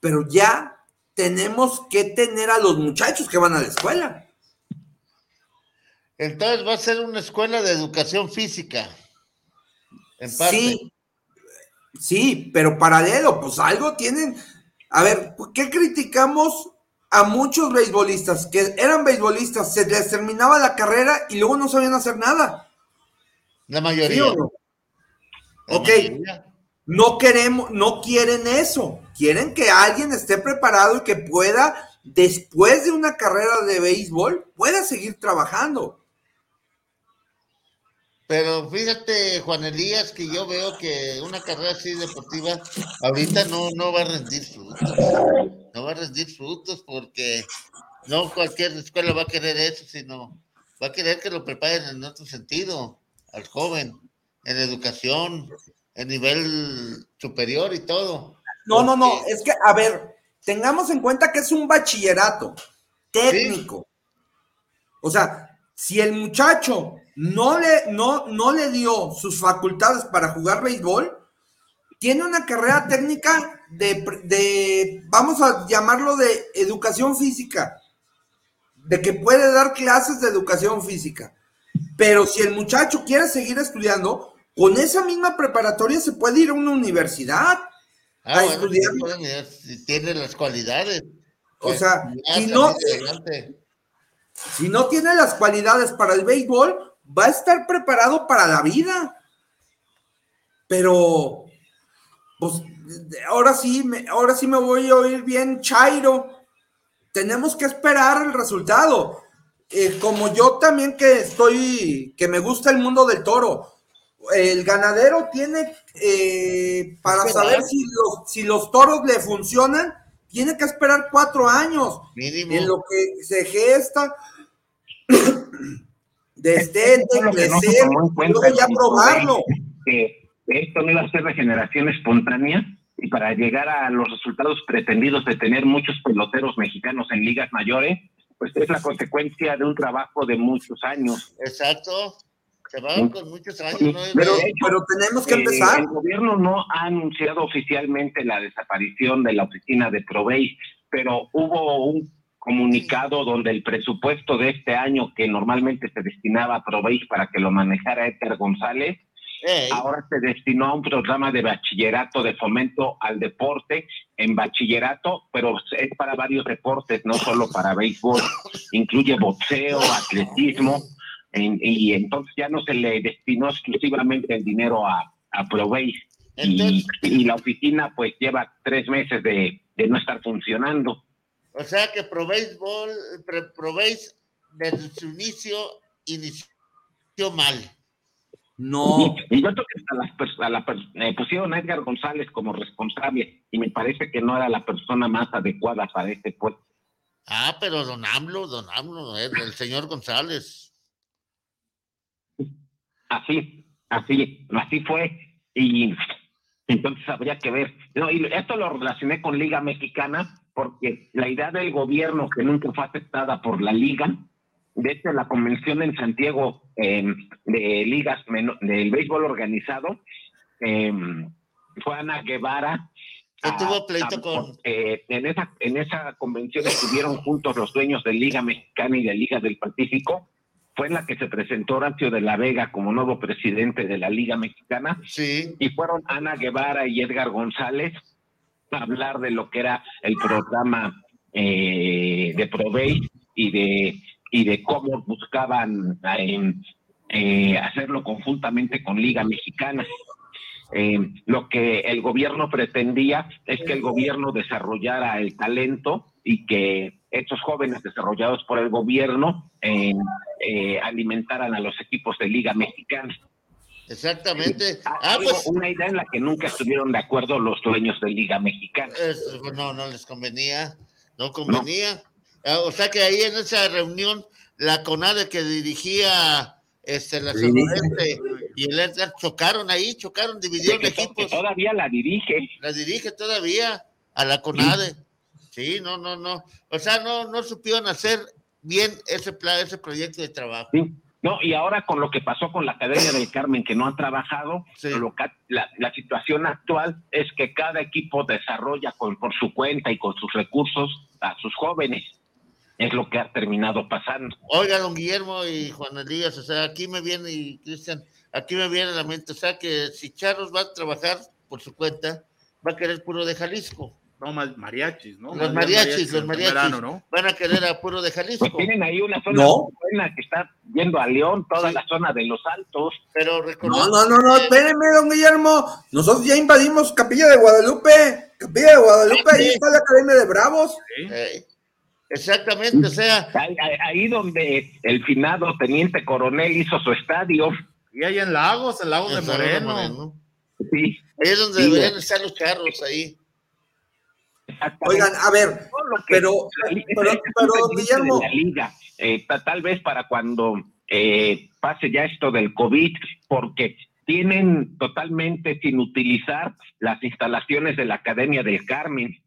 pero ya tenemos que tener a los muchachos que van a la escuela. Entonces va a ser una escuela de educación física. En parte. Sí, sí, pero paralelo, pues algo tienen. A ver, ¿qué criticamos a muchos beisbolistas que eran beisbolistas, se les terminaba la carrera y luego no sabían hacer nada? La ¿Sí mayoría. o no? La Ok. mayoría. No queremos, no quieren eso. Quieren que alguien esté preparado y que pueda, después de una carrera de béisbol, pueda seguir trabajando. Pero fíjate, Juan Elías, que yo veo que una carrera así deportiva ahorita no, no va a rendir frutos. No va a rendir frutos porque no cualquier escuela va a querer eso, sino va a querer que lo preparen en otro sentido al joven, en educación, en nivel superior y todo. No, no, no, es que, a ver, tengamos en cuenta que es un bachillerato técnico. O sea, si el muchacho no le, no, no le dio sus facultades para jugar béisbol, tiene una carrera técnica de, de, vamos a llamarlo de educación física, de que puede dar clases de educación física. Pero si el muchacho quiere seguir estudiando, con esa misma preparatoria se puede ir a una universidad. Ah, a bueno, estudiar. tiene las cualidades. O pues, sea, si no, si no tiene las cualidades para el béisbol, va a estar preparado para la vida. Pero, pues, ahora sí, me, ahora sí me voy a oír bien, Chairo. Tenemos que esperar el resultado. Eh, como yo también que estoy, que me gusta el mundo del toro. El ganadero tiene, eh, para Esperar. saber si los, si los toros le funcionan, tiene que esperar cuatro años Mínimo. en lo que se gesta, destete, Eso es lo que no se crecer, luego ya probarlo. que esto no iba a ser regeneración espontánea y para llegar a los resultados pretendidos de tener muchos peloteros mexicanos en ligas mayores, pues es la consecuencia de un trabajo de muchos años. Exacto. Se van con muchos años. ¿no? Pero, tenemos que Eh, empezar. el gobierno no ha anunciado oficialmente la desaparición de la oficina de Provey, pero hubo un comunicado donde el presupuesto de este año que normalmente se destinaba a Provey para que lo manejara Edgar González, ahora se destinó a un programa de bachillerato de fomento al deporte en bachillerato, pero es para varios deportes, no solo para béisbol, incluye boxeo, atletismo, en- y entonces ya no se le destinó exclusivamente el dinero a, a Provey. Y, la oficina pues lleva tres meses de, de no estar funcionando. o sea que Proveis, Ball- Proveis desde su inicio inició mal. No, Y yo creo que a las pers- a la eh, pusieron a Edgar González como responsable y me parece que no era la persona más adecuada para este puesto. Ah, pero don AMLO, don AMLO, eh, el señor González. Así, así, así fue. Y entonces habría que ver. No, y esto lo relacioné con Liga Mexicana porque la idea del gobierno que nunca fue aceptada por la Liga, de hecho la convención en Santiago eh, de ligas del béisbol organizado, eh, fue Ana Guevara. Que a- tuvo pleito a- con- eh, en esa en esa convención estuvieron juntos los dueños de Liga Mexicana y de Liga del Pacífico fue en la que se presentó Horacio de la Vega como nuevo presidente de la Liga Mexicana Sí, y fueron Ana Guevara y Edgar González a hablar de lo que era el programa eh, de Provey y de y de cómo buscaban eh, eh, hacerlo conjuntamente con Liga Mexicana. Eh, lo que el gobierno pretendía es que el gobierno desarrollara el talento y que estos jóvenes desarrollados por el gobierno eh, eh, alimentaran a los equipos de Liga Mexicana. exactamente. Ah, pues una idea en la que nunca estuvieron de acuerdo los dueños de Liga Mexicana. es- no, no les convenía, no convenía. Ah, O sea que ahí en esa reunión, la CONADE que dirigía este, la Sí. Sonorense y el Edgar chocaron ahí, chocaron, dividieron Que to- que equipos. todavía la dirige. La dirige todavía a la CONADE. Sí, no, no, no. O sea, no, no supieron hacer bien ese plan, ese proyecto de trabajo. Sí. No, y ahora con lo que pasó con la Academia del Carmen, que no ha trabajado, Sí. lo ca- la, la situación actual es que cada equipo desarrolla con, por su cuenta y con sus recursos a sus jóvenes. Es lo que ha terminado pasando. Oiga, don Guillermo y Juan Elías, o sea, aquí me viene, y Cristian, aquí me viene a la mente, o sea, que si Charros va a trabajar por su cuenta, va a querer puro de Jalisco. No, ma- mariachis, ¿no? Los mariachis, los mariachis, verano, ¿no? van a querer a puro de Pues Jalisco. tienen ahí una zona No. muy buena que está yendo a León, toda Sí. la zona de los Altos. Pero no, no, no, no, espéreme, don Guillermo. Nosotros ya invadimos Capilla de Guadalupe. Capilla de Guadalupe, ahí Sí. está la Academia de Bravos. Sí. Exactamente, o sea, Ahí, ahí- donde el finado teniente coronel hizo su estadio. Y ahí en Lagos, en Lagos de Moreno. Moreno. Sí, Ahí es donde Sí, deberían estar los charros ahí. Oigan, a ver, Todo lo que- pero, pero, pero, Guillermo, la liga, eh, ta- tal vez para cuando eh, pase ya esto del COVID, porque tienen totalmente sin utilizar las instalaciones de la Academia del Carmen.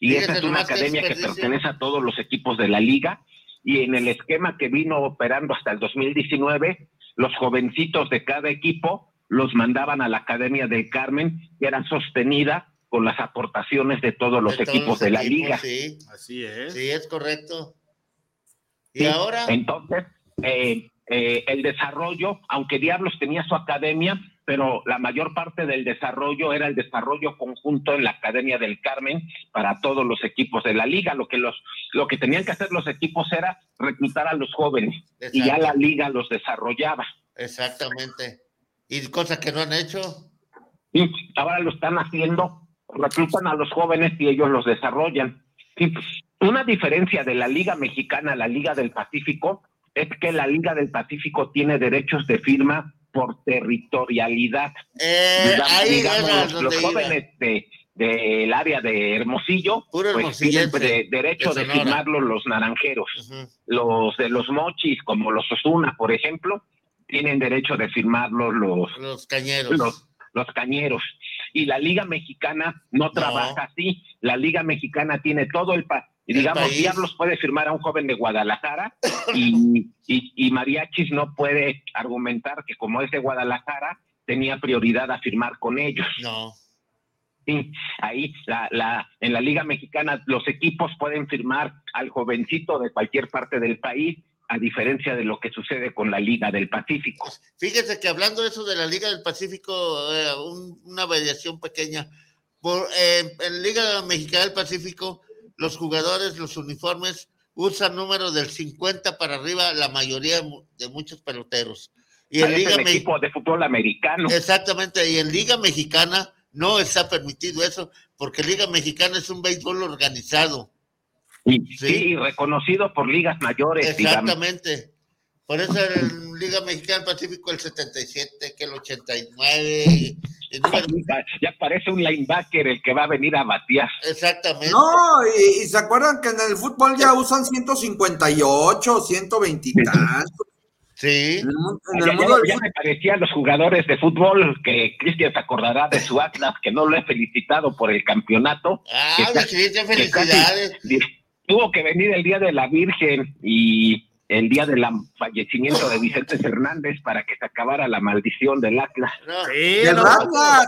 Y esa es una academia que pertenece a todos los equipos de la liga. Y en el esquema que vino operando hasta el 2019, los jovencitos de cada equipo los mandaban a la Academia del Carmen, que era sostenida con las aportaciones de todos los De todos equipos de la equipos, liga. Sí, Así es. sí, es correcto. Y Sí, ahora, Entonces, eh, eh, el desarrollo, aunque Diablos tenía su academia, pero la mayor parte del desarrollo era el desarrollo conjunto en la Academia del Carmen para todos los equipos de la liga. Lo que los, lo que tenían que hacer los equipos era reclutar a los jóvenes y ya la liga los desarrollaba. exactamente. Y cosas que no han hecho. Sí, ahora lo están haciendo, reclutan a los jóvenes y ellos los desarrollan. Sí, una diferencia de la Liga Mexicana a la Liga del Pacífico es que la Liga del Pacífico tiene derechos de firma por territorialidad. Eh, Digamos- ahí digamos, era los, jóvenes de del área de Hermosillo Puro pues tienen de- derecho de de Sonora. firmarlos los naranjeros. Los de los mochis, como los Osuna, por ejemplo, tienen derecho de firmarlos los Los cañeros. los, los cañeros. Y la Liga Mexicana no, trabaja así. La Liga Mexicana tiene todo el... Pa y digamos, Diablos puede firmar a un joven de Guadalajara y, y, y, Mariachis no puede argumentar que como es de Guadalajara, tenía prioridad a firmar con ellos. No. Sí, ahí la, la, en la Liga Mexicana los equipos pueden firmar al jovencito de cualquier parte del país, a diferencia de lo que sucede con la Liga del Pacífico. Fíjese que hablando de eso de la Liga del Pacífico, eh, un, una variación pequeña. Por, eh, en Liga Mexicana del Pacífico, los jugadores, los uniformes, usan números del 50 para arriba, la mayoría de muchos peloteros. Y en Liga el equipo de fútbol americano. Exactamente, y en Liga Mexicana no está permitido eso, porque Liga Mexicana es un béisbol organizado. Y, sí. reconocido por ligas mayores. Exactamente. Por eso en Liga Mexicana Pacífico el 77, que el 89. Y, Ya parece un linebacker el que va a venir a batear. Exactamente. No, y, y se acuerdan que en el fútbol ya usan 158, 120 y tantos. Sí. En el, en el ya, ya, ya, me parecían los jugadores de fútbol que Cristian se acordará de su Atlas, que no lo he felicitado por el campeonato. Ah, Cristian, felicidades. Que tuvo que venir el día de la Virgen y el día del fallecimiento de Vicente Fernández para que se acabara la maldición del Atlas. Sí, ¡Del no, Atlas!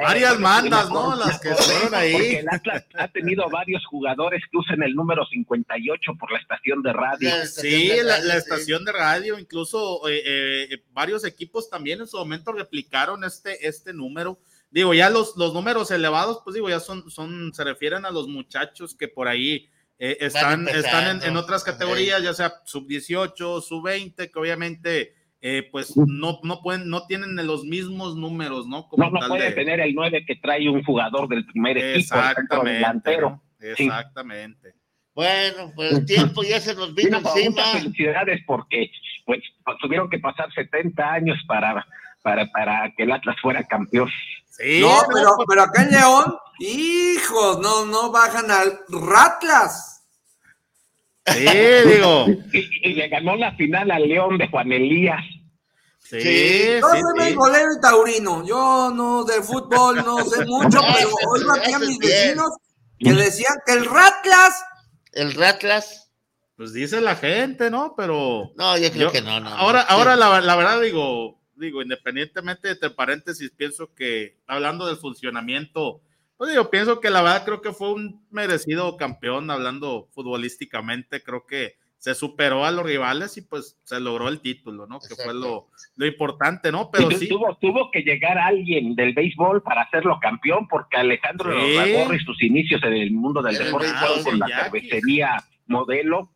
Varias mandas, ¿no? Las que estuvieron ahí. Porque el Atlas ha tenido varios jugadores que usan el número 58 por la estación de radio. La estación sí, de radio, la, la, estación de radio, incluso eh, eh, varios equipos también en su momento replicaron este, este número. Digo, ya los, los números elevados, pues digo, ya son, son, se refieren a los muchachos que por ahí eh, están, están en, en, otras categorías, ya sea sub 18, sub 20, que obviamente eh, pues no, no pueden, no tienen los mismos números, ¿no? Como no, no puede de... tener el 9 que trae un jugador del primer equipo, Exactamente, delantero. Exactamente. Sí. Bueno, pues el tiempo ya se nos vino sí, encima. Muchas felicidades porque pues tuvieron que pasar 70 años para, para, para que el Atlas fuera campeón. Sí, no, pero, pues... pero acá en León, hijos, no, no bajan al Ratlas. Sí, digo. Y, y, le ganó la final al León de Juan Elías. Sí, sí yo soy sí, beisbolero y taurino. Yo no de fútbol no sé mucho, pero oigo aquí a mis vecinos que decían que el Ratlas. El Ratlas. Pues dice la gente, ¿no? Pero. No, yo creo yo, que no, no. Ahora, no. ahora la, la, verdad digo, digo, independientemente de entre paréntesis, pienso que hablando del funcionamiento pues yo pienso que la verdad creo que fue un merecido campeón hablando futbolísticamente, creo que se superó a los rivales y pues se logró el título, ¿no? Que fue lo, lo, importante, ¿no? Pero sí. Tuvo, tuvo que llegar alguien del béisbol para hacerlo campeón, porque Alejandro sí. Sus inicios en el mundo del deporte con la cervecería modelo,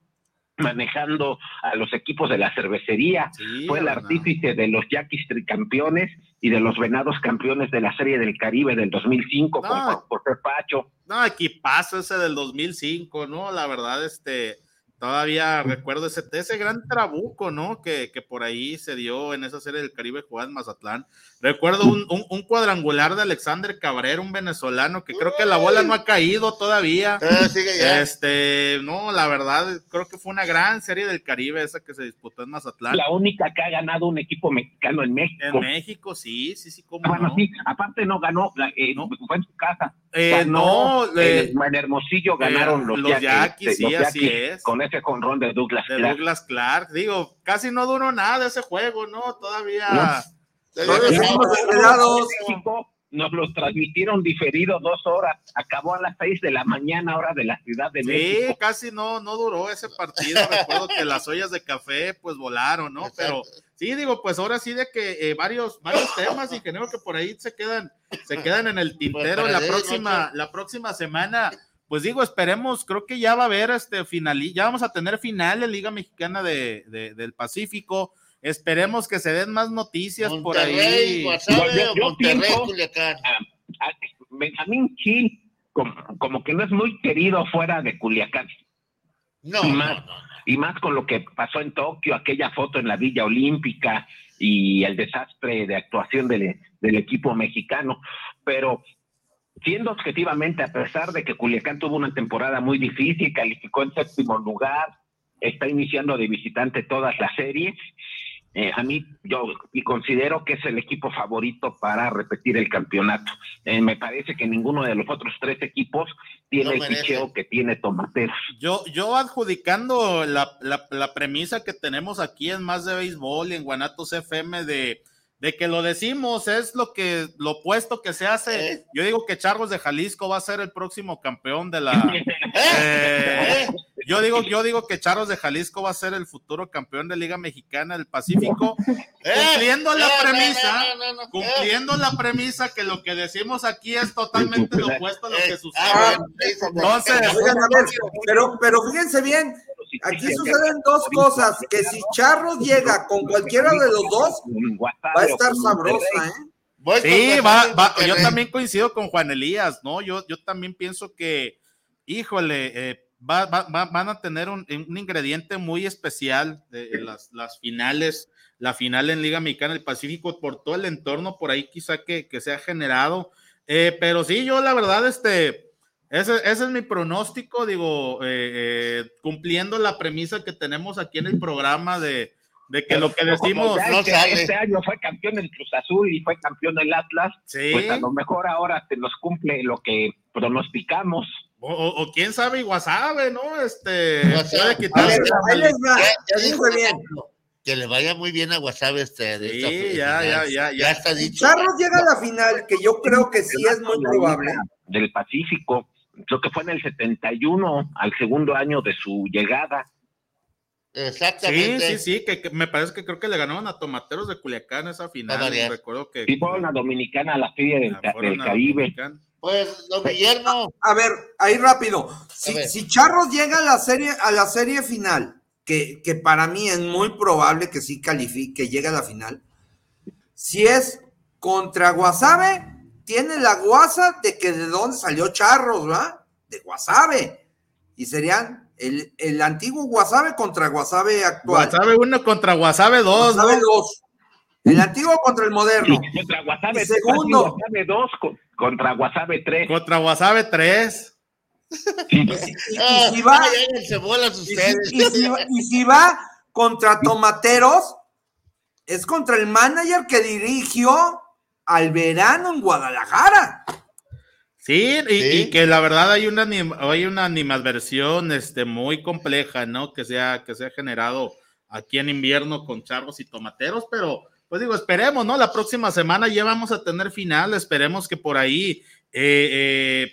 manejando a los equipos de la cervecería, sí, fue el artífice de los Yaquis tricampeones y de los Venados campeones de la Serie del Caribe del 2005 no, con José Pacho. No, equipazo ese del 2005, ¿no? La verdad, este, todavía recuerdo ese, ese gran trabuco, ¿no? Que, que, por ahí se dio en esa Serie del Caribe jugada en Mazatlán. Recuerdo un, un, un, cuadrangular de Alexander Cabrera, un venezolano, que creo que la bola no ha caído todavía. Ah, sigue ya. Este, no, la verdad, creo que fue una gran Serie del Caribe esa que se disputó en Mazatlán. La única que ha ganado un equipo mexicano en México. En México, sí, sí, sí, como. Bueno, no? sí, aparte no ganó, eh, no. fue en su casa. Eh, ganó, no, eh, en Hermosillo ganaron eh, los, los Yaquis, sí, los así es. Con ese conrón de Douglas de Clark. Douglas Clark. Digo, casi no duró nada ese juego, ¿no? Todavía. México nos lo transmitieron diferido dos horas. Acabó a las seis de la mañana, hora de la Ciudad de sí, México. Sí, casi no, no duró ese partido. Recuerdo que las ollas de café pues volaron, ¿no? Pero sí, digo, pues ahora sí de que eh, varios, varios temas, ingeniero, que por ahí se quedan, se quedan en el tintero pues la próxima, la próxima semana. Pues digo, esperemos, creo que ya va a haber este final, ya vamos a tener final en Liga Mexicana de, de, del Pacífico. Esperemos que se den más noticias Monterrey, por ahí. Guasave, yo, yo Monterrey, pienso, Culiacán. A, a Benjamín Gil, como, como, que no es muy querido fuera de Culiacán. No, y más, no, no. y más con lo que pasó en Tokio, aquella foto en la Villa Olímpica y el desastre de actuación del, del equipo mexicano. Pero siendo objetivamente, a pesar de que Culiacán tuvo una temporada muy difícil, calificó en séptimo lugar, está iniciando de visitante todas las series, eh, a mí yo y considero que es el equipo favorito para repetir el campeonato. Eh, me parece que ninguno de los otros tres equipos tiene No el picheo que tiene Tomateros. Yo, yo adjudicando la, la, la premisa que tenemos aquí en Más de Béisbol y en Guanatos FM de, de que lo decimos, es lo que lo opuesto que se hace. ¿Eh? Yo digo que Chargos de Jalisco va a ser el próximo campeón de la. eh, yo digo, yo digo que Charros de Jalisco va a ser el futuro campeón de Liga Mexicana del Pacífico, cumpliendo la Eh, no, no, premisa, cumpliendo la premisa que lo que decimos aquí es totalmente lo opuesto a lo que sucede. ah, Entonces, Oigan, a ver, pero, pero fíjense bien, aquí suceden dos cosas, que si Charros llega con cualquiera de los dos, va a estar sabrosa, ¿eh? Sí, va, va, yo también coincido con Juan Elías, ¿no? Yo, yo también pienso que, híjole, eh, va- va- va- van a tener un, un ingrediente muy especial de las, las finales, la final en Liga Mexicana del Pacífico, por todo el entorno por ahí quizá que, que se ha generado. Eh, pero sí, yo la verdad, este, ese, ese es mi pronóstico, digo, eh, eh, cumpliendo la premisa que tenemos aquí en el programa de, de que lo que decimos... Ya no este, sale. este año fue campeón el Cruz Azul y fue campeón el Atlas, Sí. pues a lo mejor ahora te nos cumple lo que pronosticamos. O, o- o quién sabe, Guasave, ¿no? Este, Guasave. puede A quitar- ver, ahí les va, Ya- ya dijo fíjense bien. Alejandro, Que le vaya muy bien a Wasabi este. de Sí, esta ya, final. ya, ya, ya. está dicho. Charros llega a la final, que yo creo que sí es muy probable. Del Pacífico, lo que fue en el 71, al segundo año de su llegada. Sí, Exactamente. sí, sí, que, que me parece que creo que le ganaron a Tomateros de Culiacán esa final. Recuerdo que. Y fueron a Dominicana a la Feria del, Ah, del a Caribe. Dominicana. Pues, don Guillermo, A ver, ahí rápido. Si, A si Charros llega a la serie, a la serie final, que, que para mí es muy probable que sí califique, que llegue a la final. Si es contra Guasave, tiene la guasa de que de dónde salió Charros, ¿verdad? De Guasave. Y serían el, el antiguo Guasave contra Guasave actual. Guasave 1 contra Guasave 2, Guasave ¿no? 2. El antiguo contra el moderno. Y contra Guasave, Y segundo. Guasave 2 co- contra Guasave 3. Contra Guasave 3. Y, si- y- ah, y si va, ya se bolas Y ustedes. si, y si va- y si va contra Tomateros, es contra el manager que dirigió al verano en Guadalajara. Sí, y, Sí. y que la verdad hay una, hay una animadversión este, muy compleja, ¿no? Que se, ha, que se ha generado aquí en invierno con charros y tomateros, pero pues digo, esperemos, ¿no? La próxima semana ya vamos a tener final, esperemos que por ahí, eh,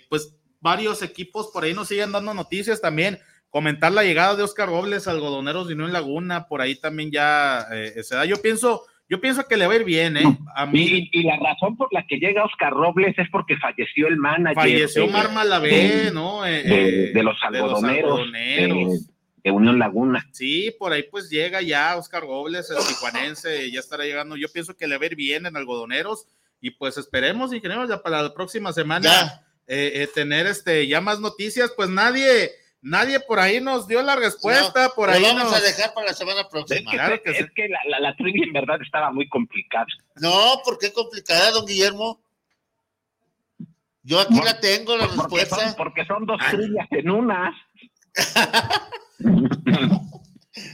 eh, pues varios equipos por ahí nos sigan dando noticias también. Comentar la llegada de Oscar Robles, algodoneros de Unión Laguna, por ahí también ya eh, se da. Yo pienso, yo pienso que le va a ir bien, ¿eh? A mí Y, y la razón por la que llega Oscar Robles es porque falleció el manager. falleció Mar Malavé, de- ¿no? Eh, de, eh, de los algodoneros, de, de Unión Laguna. Sí, por ahí pues llega ya Oscar Robles, el tijuanense, ya estará llegando. Yo pienso que le va a ir bien en algodoneros y pues esperemos, ingeniero, ya para la próxima semana eh, eh, tener este ya más noticias. Pues nadie, nadie por ahí nos dio la respuesta, No, por lo ahí vamos nos- a dejar para la semana Es próxima. que, Claro que es sí. que la, la, la trivia en verdad estaba muy complicada. No, ¿por qué complicada, don Guillermo? Yo aquí la tengo, la Porque son, respuesta. porque son dos Ah. trivias en una.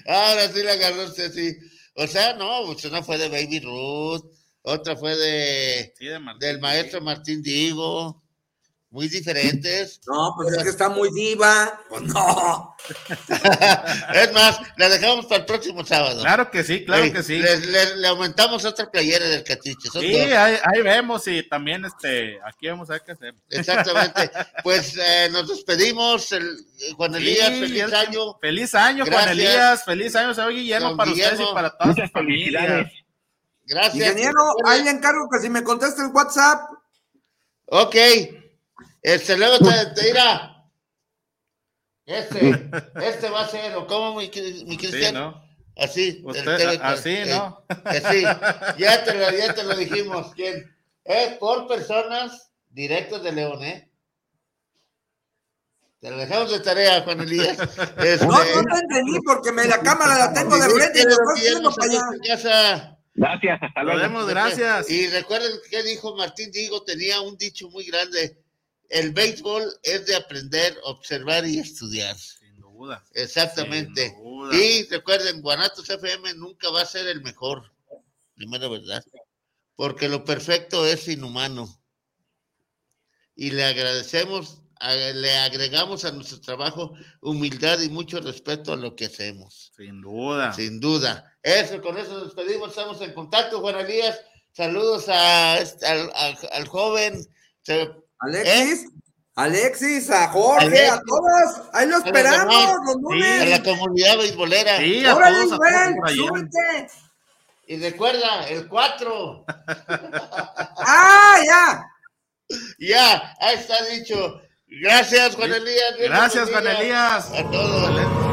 Ahora sí la agarró usted, sí. O sea, no, pues una fue de Baby Ruth, otra fue de Sí, de Martín. del maestro Martín Digo. Muy diferentes. No, pues es que está muy diva. Pues no. es más, la dejamos para el próximo sábado. Claro que sí, claro que sí. Le, le- le aumentamos otra playera del cachiche. son Sí, ahí, ahí vemos y también este, aquí vamos a ver qué hacemos. Exactamente. Pues eh, nos despedimos. El, Juan Elías, Sí, feliz el- año. Feliz año, Juan Gracias. Elías. Feliz año, señor Guillermo, Don para ustedes Guillermo. y para todas sus familias. Gracias. Ingeniero, ahí le encargo que si me contesta el WhatsApp. Ok. Este, luego te, te dirá. Este, este va a ser, o como mi, mi Sí, Cristian. ¿no? Así. Usted, el así, ¿no? que sí. Ya te, lo, ya te lo dijimos. ¿Quién? Es por personas directos de León, ¿eh? Te lo dejamos de tarea, Juan Elías. Este, No, no te entendí porque me, la cámara la tengo de frente y me estoy viendo para allá. casa. Gracias, hasta Nos luego. vemos, gracias. Y recuerden que dijo Martín Digo, tenía un dicho muy grande. El béisbol es de aprender, observar y estudiar. Sin duda. Exactamente. Sin duda. Y recuerden, Guanatos FM nunca va a ser el mejor, primera verdad, porque lo perfecto es inhumano. Y le agradecemos, le agregamos a nuestro trabajo humildad y mucho respeto a lo que hacemos. Sin duda. Sin duda. Eso, con eso nos despedimos, estamos en contacto, Juan Elías. Saludos a, este- al, al- al joven. Se- Alexis, Alexis, a Jorge, a todos. Ahí lo A los esperamos demás. los a lunes. la comunidad beisbolera. Sí, a Órale, todos, a todos súbete. Y recuerda, el 4. Ah, ya. Ya, ahí está dicho. Gracias, Juan Elías. Gracias, Juan Elías. A todos.